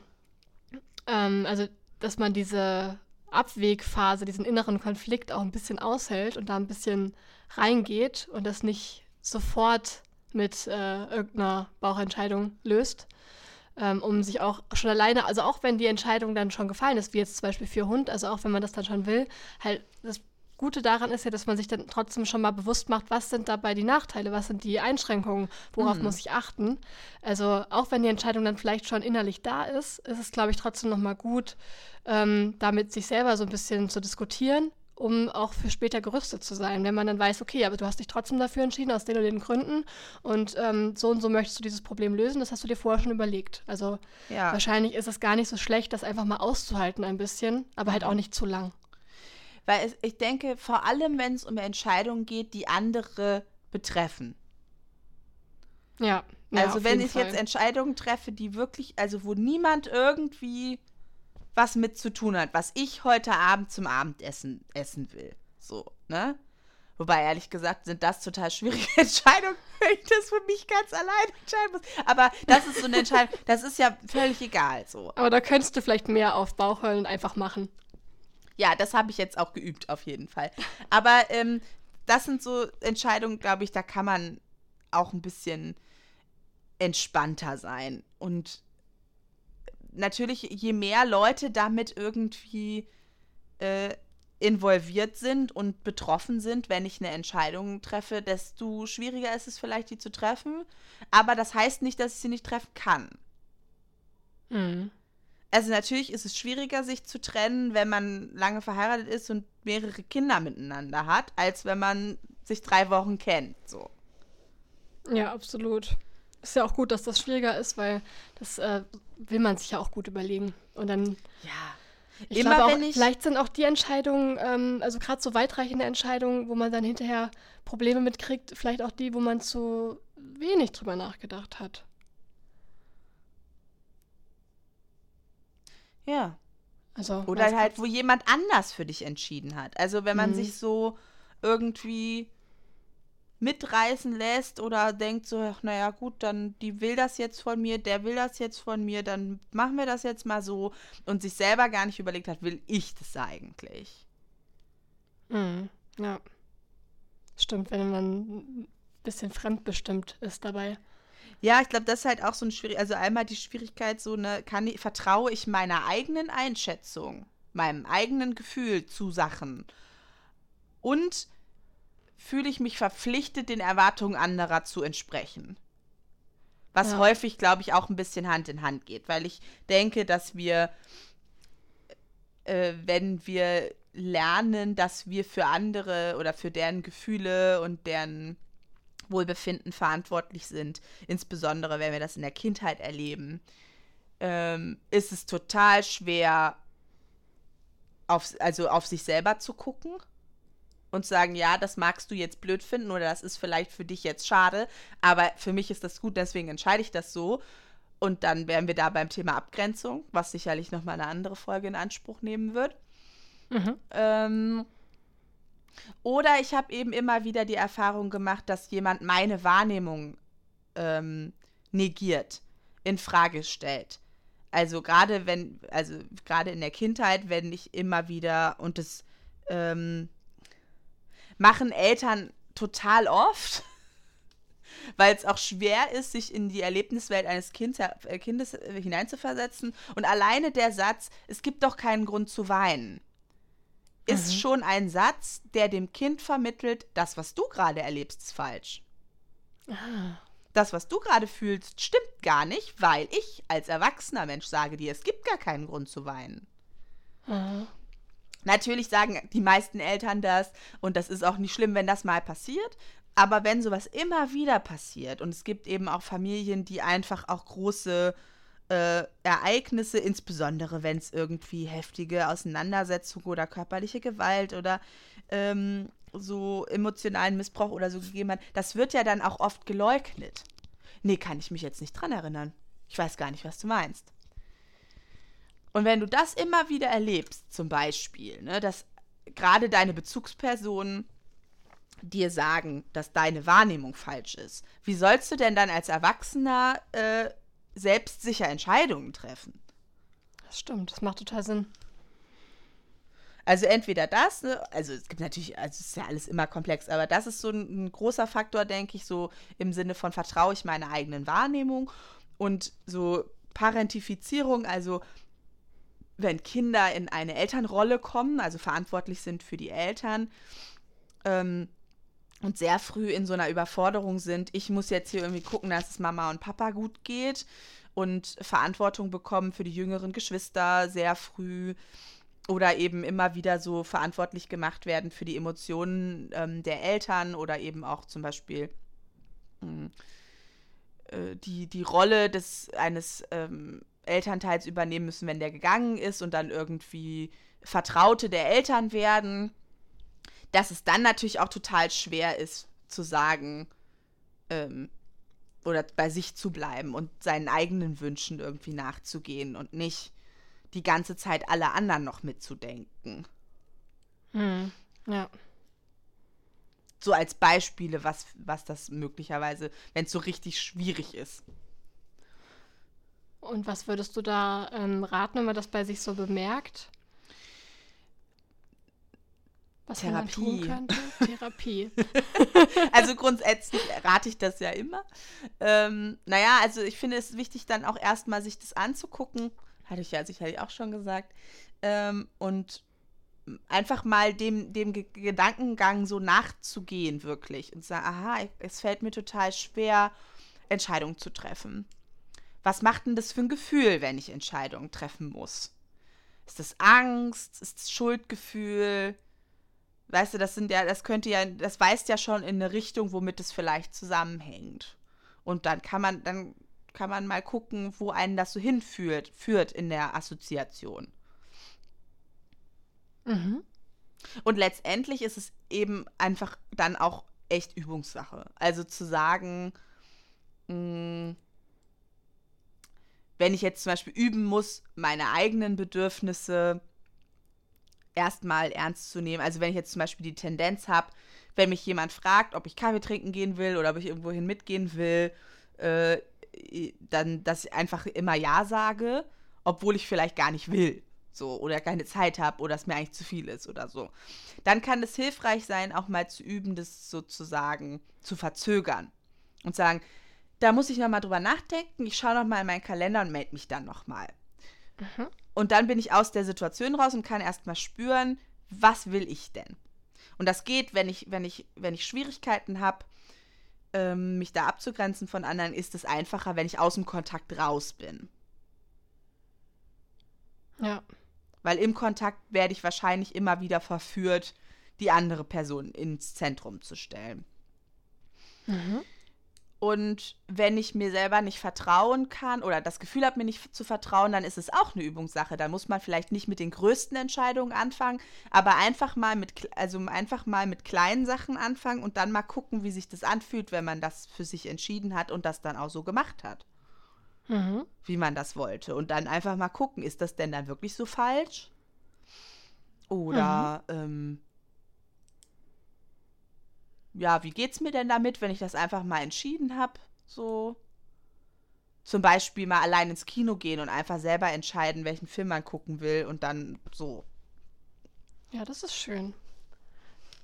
B: ähm, also dass man diese Abwegphase, diesen inneren Konflikt auch ein bisschen aushält und da ein bisschen reingeht und das nicht sofort mit äh, irgendeiner Bauchentscheidung löst, ähm, um sich auch schon alleine, also auch wenn die Entscheidung dann schon gefallen ist, wie jetzt zum Beispiel für Hund, also auch wenn man das dann schon will, halt das Gute daran ist ja, dass man sich dann trotzdem schon mal bewusst macht, was sind dabei die Nachteile, was sind die Einschränkungen, worauf mhm. muss ich achten. Also auch wenn die Entscheidung dann vielleicht schon innerlich da ist, ist es, glaube ich, trotzdem nochmal gut, ähm, damit sich selber so ein bisschen zu diskutieren, um auch für später gerüstet zu sein. Wenn man dann weiß, okay, aber du hast dich trotzdem dafür entschieden, aus den oder den Gründen und ähm, so und so möchtest du dieses Problem lösen, das hast du dir vorher schon überlegt. Also ja. wahrscheinlich ist es gar nicht so schlecht, das einfach mal auszuhalten ein bisschen, aber halt auch nicht zu lang.
A: Weil es, ich denke, vor allem, wenn es um Entscheidungen geht, die andere betreffen.
B: Ja.
A: ja also wenn ich Fall. jetzt Entscheidungen treffe, die wirklich, also wo niemand irgendwie was mit zu tun hat, was ich heute Abend zum Abendessen essen will. So, ne? Wobei, ehrlich gesagt, sind das total schwierige [laughs] Entscheidungen, wenn ich das für mich ganz allein entscheiden muss. Aber das ist so eine Entscheidung, das ist ja völlig egal so.
B: Aber da könntest du vielleicht mehr auf Bauch hören und einfach machen.
A: Ja, das habe ich jetzt auch geübt, auf jeden Fall. [laughs] Aber ähm, das sind so Entscheidungen, glaube ich, da kann man auch ein bisschen entspannter sein. Und natürlich, je mehr Leute damit irgendwie äh, involviert sind und betroffen sind, wenn ich eine Entscheidung treffe, desto schwieriger ist es vielleicht, die zu treffen. Aber das heißt nicht, dass ich sie nicht treffen kann. Mhm. Also natürlich ist es schwieriger, sich zu trennen, wenn man lange verheiratet ist und mehrere Kinder miteinander hat, als wenn man sich drei Wochen kennt. So.
B: Ja, absolut. Ist ja auch gut, dass das schwieriger ist, weil das äh, will man sich ja auch gut überlegen. Und dann.
A: Ja.
B: Ich Immer auch, wenn ich. Vielleicht sind auch die Entscheidungen, ähm, also gerade so weitreichende Entscheidungen, wo man dann hinterher Probleme mitkriegt, vielleicht auch die, wo man zu wenig drüber nachgedacht hat.
A: Ja. Also, Oder halt, wo jemand anders für dich entschieden hat. Also wenn man mhm. sich so irgendwie mitreißen lässt oder denkt so, ach, naja gut, dann die will das jetzt von mir, der will das jetzt von mir, dann machen wir das jetzt mal so und sich selber gar nicht überlegt hat, will ich das eigentlich?
B: Mhm. Ja. Stimmt, wenn man ein bisschen fremdbestimmt ist dabei.
A: Ja, ich glaube, das ist halt auch so ein schwierig. Also einmal die Schwierigkeit, so eine, kann ich, vertraue ich meiner eigenen Einschätzung, meinem eigenen Gefühl zu Sachen und fühle ich mich verpflichtet, den Erwartungen anderer zu entsprechen. Was ja. häufig, glaube ich, auch ein bisschen Hand in Hand geht, weil ich denke, dass wir, äh, wenn wir lernen, dass wir für andere oder für deren Gefühle und deren Wohlbefinden verantwortlich sind, insbesondere wenn wir das in der Kindheit erleben, ähm, ist es total schwer, auf, also auf sich selber zu gucken und zu sagen, ja, das magst du jetzt blöd finden oder das ist vielleicht für dich jetzt schade, aber für mich ist das gut, deswegen entscheide ich das so. Und dann wären wir da beim Thema Abgrenzung, was sicherlich nochmal eine andere Folge in Anspruch nehmen wird. Mhm. Ähm, oder ich habe eben immer wieder die Erfahrung gemacht, dass jemand meine Wahrnehmung ähm, negiert, in Frage stellt. Also gerade wenn, also gerade in der Kindheit, wenn ich immer wieder, und das ähm, machen Eltern total oft, [laughs] weil es auch schwer ist, sich in die Erlebniswelt eines kind, äh, Kindes äh, hineinzuversetzen. Und alleine der Satz, es gibt doch keinen Grund zu weinen, ist mhm. schon ein Satz, der dem Kind vermittelt, das, was du gerade erlebst, ist falsch. Ah. Das, was du gerade fühlst, stimmt gar nicht, weil ich als erwachsener Mensch sage dir, es gibt gar keinen Grund zu weinen. Mhm. Natürlich sagen die meisten Eltern das und das ist auch nicht schlimm, wenn das mal passiert. Aber wenn sowas immer wieder passiert und es gibt eben auch Familien, die einfach auch große äh, Ereignisse, insbesondere wenn es irgendwie heftige Auseinandersetzungen oder körperliche Gewalt oder ähm, so emotionalen Missbrauch oder so gegeben hat, das wird ja dann auch oft geleugnet. Nee, kann ich mich jetzt nicht dran erinnern. Ich weiß gar nicht, was du meinst. Und wenn du das immer wieder erlebst, zum Beispiel, ne, dass gerade deine Bezugspersonen dir sagen, dass deine Wahrnehmung falsch ist, wie sollst du denn dann als Erwachsener äh, selbstsicher Entscheidungen treffen?
B: Das stimmt, das macht total Sinn.
A: Also entweder das, ne, also es gibt natürlich, also es ist ja alles immer komplex, aber das ist so ein, ein großer Faktor, denke ich, so im Sinne von vertraue ich meiner eigenen Wahrnehmung und so Parentifizierung, also wenn Kinder in eine Elternrolle kommen, also verantwortlich sind für die Eltern ähm, und sehr früh in so einer Überforderung sind, ich muss jetzt hier irgendwie gucken, dass es Mama und Papa gut geht und Verantwortung bekommen für die jüngeren Geschwister sehr früh oder eben immer wieder so verantwortlich gemacht werden für die Emotionen ähm, der Eltern oder eben auch zum Beispiel mh, hm, äh, die, die Rolle des eines ähm, Elternteils übernehmen müssen, wenn der gegangen ist und dann irgendwie Vertraute der Eltern werden, dass es dann natürlich auch total schwer ist zu sagen ähm, oder bei sich zu bleiben und seinen eigenen Wünschen irgendwie nachzugehen und nicht die ganze Zeit alle anderen noch mitzudenken.
B: Hm, ja.
A: So als Beispiele, was, was das möglicherweise, wenn es so richtig schwierig ist.
B: Und was würdest du da ähm, raten, wenn man das bei sich so bemerkt? Was
A: Therapie.
B: man tun könnte? Therapie. [laughs]
A: also grundsätzlich rate ich das ja immer. Ähm, naja, also ich finde es wichtig, dann auch erstmal sich das anzugucken hatte ich ja sicherlich auch schon gesagt. Ähm, und einfach mal dem, dem G Gedankengang so nachzugehen, wirklich. Und sagen, aha, es fällt mir total schwer, Entscheidungen zu treffen. Was macht denn das für ein Gefühl, wenn ich Entscheidungen treffen muss? Ist das Angst? Ist das Schuldgefühl? Weißt du, das sind ja, das könnte ja, das weist ja schon in eine Richtung, womit es vielleicht zusammenhängt. Und dann kann man, dann kann man mal gucken, wo einen das so hinführt, führt in der Assoziation. Mhm. Und letztendlich ist es eben einfach dann auch echt Übungssache. Also zu sagen, mh, mm, wenn ich jetzt zum Beispiel üben muss, meine eigenen Bedürfnisse erstmal ernst zu nehmen. Also wenn ich jetzt zum Beispiel die Tendenz habe, wenn mich jemand fragt, ob ich Kaffee trinken gehen will oder ob ich irgendwohin mitgehen will, äh, dann, dass ich einfach immer Ja sage, obwohl ich vielleicht gar nicht will. So, oder keine Zeit habe oder es mir eigentlich zu viel ist oder so. Dann kann es hilfreich sein, auch mal zu üben, das sozusagen zu verzögern und sagen, da muss ich nochmal drüber nachdenken, ich schaue nochmal in meinen Kalender und melde mich dann nochmal. Mhm. Und dann bin ich aus der Situation raus und kann erstmal spüren, was will ich denn? Und das geht, wenn ich, wenn ich, wenn ich Schwierigkeiten habe, ähm, mich da abzugrenzen von anderen, ist es einfacher, wenn ich aus dem Kontakt raus bin.
B: Ja.
A: Weil im Kontakt werde ich wahrscheinlich immer wieder verführt, die andere Person ins Zentrum zu stellen. Mhm. Und wenn ich mir selber nicht vertrauen kann oder das Gefühl habe, mir nicht zu vertrauen, dann ist es auch eine Übungssache. Da muss man vielleicht nicht mit den größten Entscheidungen anfangen, aber einfach mal mit, also einfach mal mit kleinen Sachen anfangen und dann mal gucken, wie sich das anfühlt, wenn man das für sich entschieden hat und das dann auch so gemacht hat. Mhm. Wie man das wollte. Und dann einfach mal gucken, ist das denn dann wirklich so falsch? Oder mhm. ähm, ja, wie geht's mir denn damit, wenn ich das einfach mal entschieden habe? So. Zum Beispiel mal allein ins Kino gehen und einfach selber entscheiden, welchen Film man gucken will und dann so.
B: Ja, das ist schön.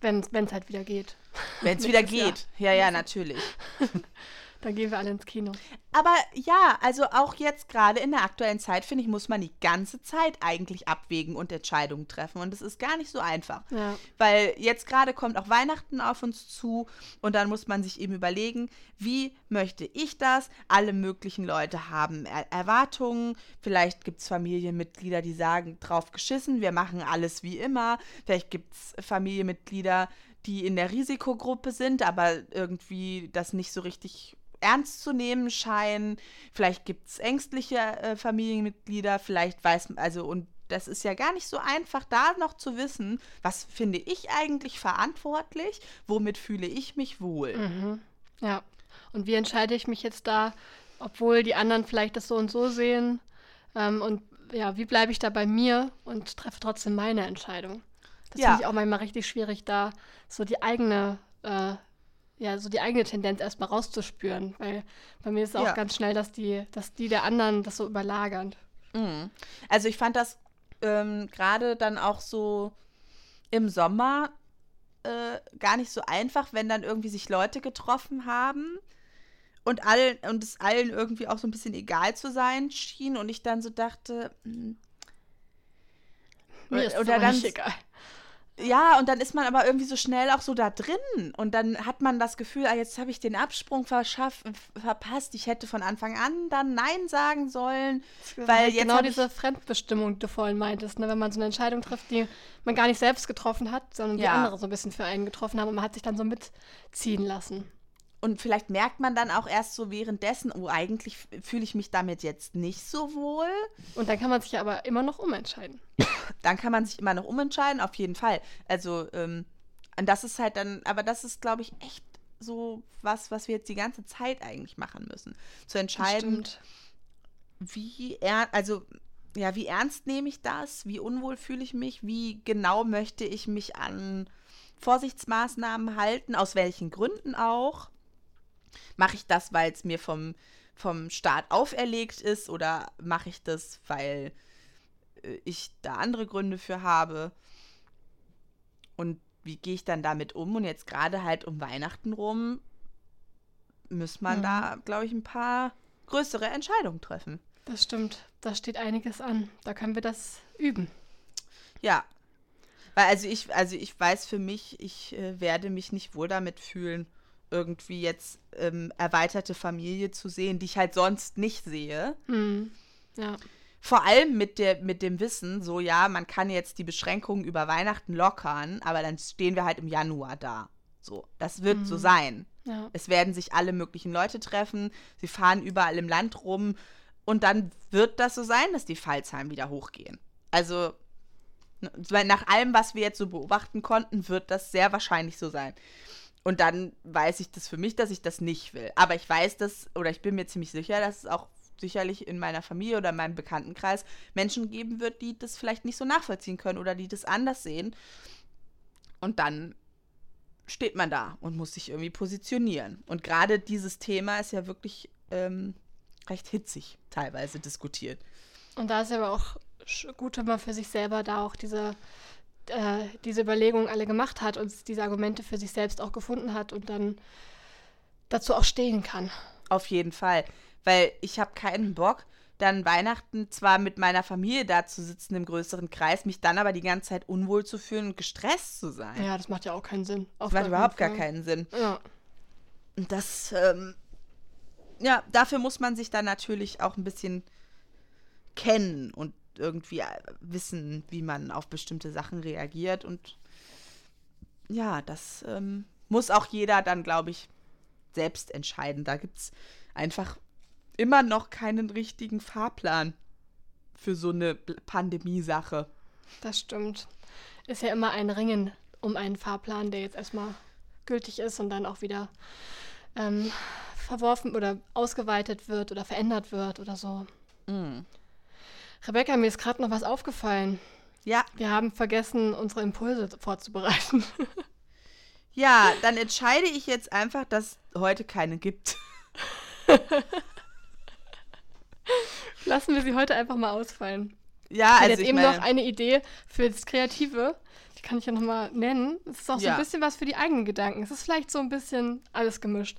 B: Wenn es halt wieder geht.
A: Wenn es wieder [laughs] geht. Ja, ja, natürlich. [laughs]
B: Dann gehen wir alle ins Kino.
A: Aber ja, also auch jetzt gerade in der aktuellen Zeit, finde ich, muss man die ganze Zeit eigentlich abwägen und Entscheidungen treffen. Und das ist gar nicht so einfach. Ja. Weil jetzt gerade kommt auch Weihnachten auf uns zu und dann muss man sich eben überlegen, wie möchte ich das? Alle möglichen Leute haben er Erwartungen. Vielleicht gibt es Familienmitglieder, die sagen, drauf geschissen, wir machen alles wie immer. Vielleicht gibt es Familienmitglieder, die in der Risikogruppe sind, aber irgendwie das nicht so richtig ernst zu nehmen scheinen. Vielleicht gibt es ängstliche äh, Familienmitglieder, vielleicht weiß man, also und das ist ja gar nicht so einfach, da noch zu wissen, was finde ich eigentlich verantwortlich, womit fühle ich mich wohl.
B: Mhm. Ja. Und wie entscheide ich mich jetzt da, obwohl die anderen vielleicht das so und so sehen? Ähm, und ja, wie bleibe ich da bei mir und treffe trotzdem meine Entscheidung? Das
A: Ja.
B: finde ich auch manchmal richtig schwierig, da so die eigene, äh, ja, so die eigene Tendenz erstmal rauszuspüren. Weil bei mir ist es auch
A: Ja.
B: ganz schnell, dass die, dass die der anderen das so überlagern.
A: Mhm. Also ich fand das ähm, gerade dann auch so im Sommer äh, gar nicht so einfach, wenn dann irgendwie sich Leute getroffen haben und allen und es allen irgendwie auch so ein bisschen egal zu sein schien und ich dann so dachte, hm,
B: Mir ist
A: Oder dann-
B: nicht egal.
A: Ja, und dann ist man aber irgendwie so schnell auch so da drin und dann hat man das Gefühl, ah, jetzt habe ich den Absprung verschafft, verpasst, ich hätte von Anfang an dann Nein sagen sollen, weil jetzt
B: genau diese Fremdbestimmung, die du vorhin meintest, ne? wenn man so eine Entscheidung trifft, die man gar nicht selbst getroffen hat, sondern die
A: Ja.
B: andere so ein bisschen für einen getroffen haben und man hat sich dann so mitziehen lassen.
A: Und vielleicht merkt man dann auch erst so währenddessen, oh, eigentlich fühle ich mich damit jetzt nicht so wohl.
B: Und dann kann man sich ja aber immer noch umentscheiden. [coughs]
A: Dann kann man sich immer noch umentscheiden, auf jeden Fall. Also, ähm, das ist halt dann, aber das ist, glaube ich, echt so was, was wir jetzt die ganze Zeit eigentlich machen müssen. Zu entscheiden, wie er, also, ja, wie ernst nehme ich das? Wie unwohl fühle ich mich? Wie genau möchte ich mich an Vorsichtsmaßnahmen halten? Aus welchen Gründen auch? Mache ich das, weil es mir vom, vom Staat auferlegt ist oder mache ich das, weil äh, ich da andere Gründe für habe? Und wie gehe ich dann damit um? Und jetzt gerade halt um Weihnachten rum muss man
B: Mhm.
A: da, glaube ich, ein paar größere Entscheidungen treffen.
B: Das stimmt. Da steht einiges an. Da können wir das üben.
A: Ja. Weil also ich, also ich weiß für mich, ich äh, werde mich nicht wohl damit fühlen, irgendwie jetzt ähm, erweiterte Familie zu sehen, die ich halt sonst nicht sehe.
B: Hm. Ja.
A: Vor allem mit, der, mit dem Wissen, so ja, man kann jetzt die Beschränkungen über Weihnachten lockern, aber dann stehen wir halt im Januar da. So, das wird so sein.
B: Ja.
A: Es werden sich alle möglichen Leute treffen, sie fahren überall im Land rum und dann wird das so sein, dass die Fallzahlen wieder hochgehen. Also nach allem, was wir jetzt so beobachten konnten, wird das sehr wahrscheinlich so sein. Und dann weiß ich das für mich, dass ich das nicht will. Aber ich weiß das, oder ich bin mir ziemlich sicher, dass es auch sicherlich in meiner Familie oder in meinem Bekanntenkreis Menschen geben wird, die das vielleicht nicht so nachvollziehen können oder die das anders sehen. Und dann steht man da und muss sich irgendwie positionieren. Und gerade dieses Thema ist ja wirklich ähm, recht hitzig teilweise diskutiert.
B: Und da ist aber auch gut, wenn man für sich selber da auch diese, äh, diese Überlegungen alle gemacht hat und diese Argumente für sich selbst auch gefunden hat und dann dazu auch stehen kann.
A: Auf jeden Fall. Weil ich habe keinen Bock, dann Weihnachten zwar mit meiner Familie da zu sitzen im größeren Kreis, mich dann aber die ganze Zeit unwohl zu fühlen und gestresst zu sein.
B: Ja, das macht ja auch keinen Sinn.
A: das
B: Auf
A: macht
B: gar
A: überhaupt gar
B: keinen Fall.
A: keinen Sinn.
B: Ja.
A: Und das, ähm, ja, dafür muss man sich dann natürlich auch ein bisschen kennen und irgendwie äh, wissen, wie man auf bestimmte Sachen reagiert. Und ja, das ähm, muss auch jeder dann, glaube ich, selbst entscheiden. Da gibt es einfach immer noch keinen richtigen Fahrplan für so eine Pandemie-Sache.
B: Das stimmt. Ist ja immer ein Ringen um einen Fahrplan, der jetzt erstmal gültig ist und dann auch wieder ähm, verworfen oder ausgeweitet wird oder verändert wird oder so.
A: Mm.
B: Rebecca, mir ist gerade noch was aufgefallen.
A: Ja,
B: Wir haben vergessen, unsere Impulse vorzubereiten. [laughs]
A: ja, dann entscheide ich jetzt einfach, dass heute keine gibt. [laughs]
B: Lassen wir sie heute einfach mal ausfallen.
A: Ja,
B: Ich hatte
A: also
B: jetzt
A: ich
B: eben
A: meine,
B: noch eine Idee für das Kreative. Kann ich ja nochmal nennen. Es ist auch so
A: Ja.
B: ein bisschen was für die eigenen Gedanken. Es ist vielleicht so ein bisschen alles gemischt.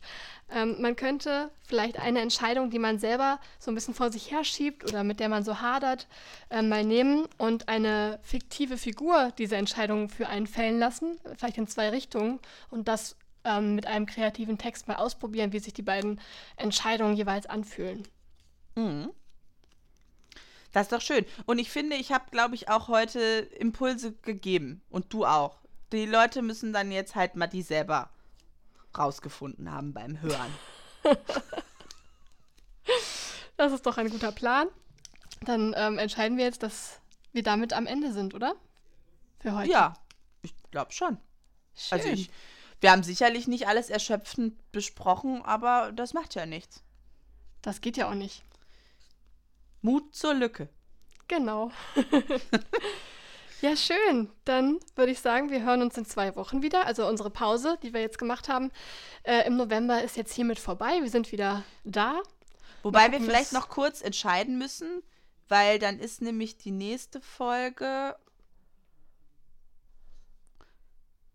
B: Ähm, man könnte vielleicht eine Entscheidung, die man selber so ein bisschen vor sich herschiebt oder mit der man so hadert, ähm, mal nehmen und eine fiktive Figur diese Entscheidung für einen fällen lassen. Vielleicht in zwei Richtungen. Und das ähm, mit einem kreativen Text mal ausprobieren, wie sich die beiden Entscheidungen jeweils anfühlen.
A: Mhm. Das ist doch schön. Und ich finde, ich habe, glaube ich, auch heute Impulse gegeben. Und du auch. Die Leute müssen dann jetzt halt mal die selber rausgefunden haben beim Hören. [laughs]
B: Das ist doch ein guter Plan. Dann ähm, entscheiden wir jetzt, dass wir damit am Ende sind, oder? Für heute.
A: Ja, ich glaube schon.
B: Schön.
A: Also ich, wir haben sicherlich nicht alles erschöpfend besprochen, aber das macht ja nichts.
B: das geht ja auch nicht.
A: Mut zur Lücke.
B: Genau. [laughs] ja, schön. Dann würde ich sagen, wir hören uns in zwei Wochen wieder. Also unsere Pause, die wir jetzt gemacht haben, äh, im November ist jetzt hiermit vorbei. Wir sind wieder da.
A: Wobei wir vielleicht noch kurz entscheiden müssen, weil dann ist nämlich die nächste Folge.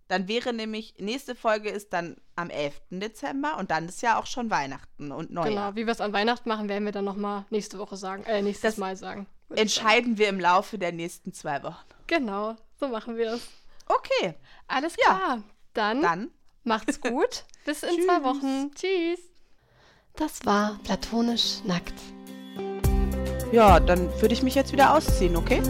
A: Dann wäre nämlich, nächste Folge ist dann am 11. Dezember und dann ist ja auch schon Weihnachten und Neujahr.
B: Genau, wie wir es an Weihnachten machen, werden wir dann nochmal nächste Woche sagen, äh, nächstes
A: Das
B: Mal sagen.
A: Entscheiden wir im Laufe der nächsten zwei Wochen.
B: Genau, so machen wir es.
A: Okay,
B: Alles
A: Ja.
B: klar. Dann,
A: dann
B: macht's [laughs] gut. Bis in zwei Wochen. Tschüss. Das war platonisch nackt.
A: ja, dann würde ich mich jetzt wieder ausziehen, okay?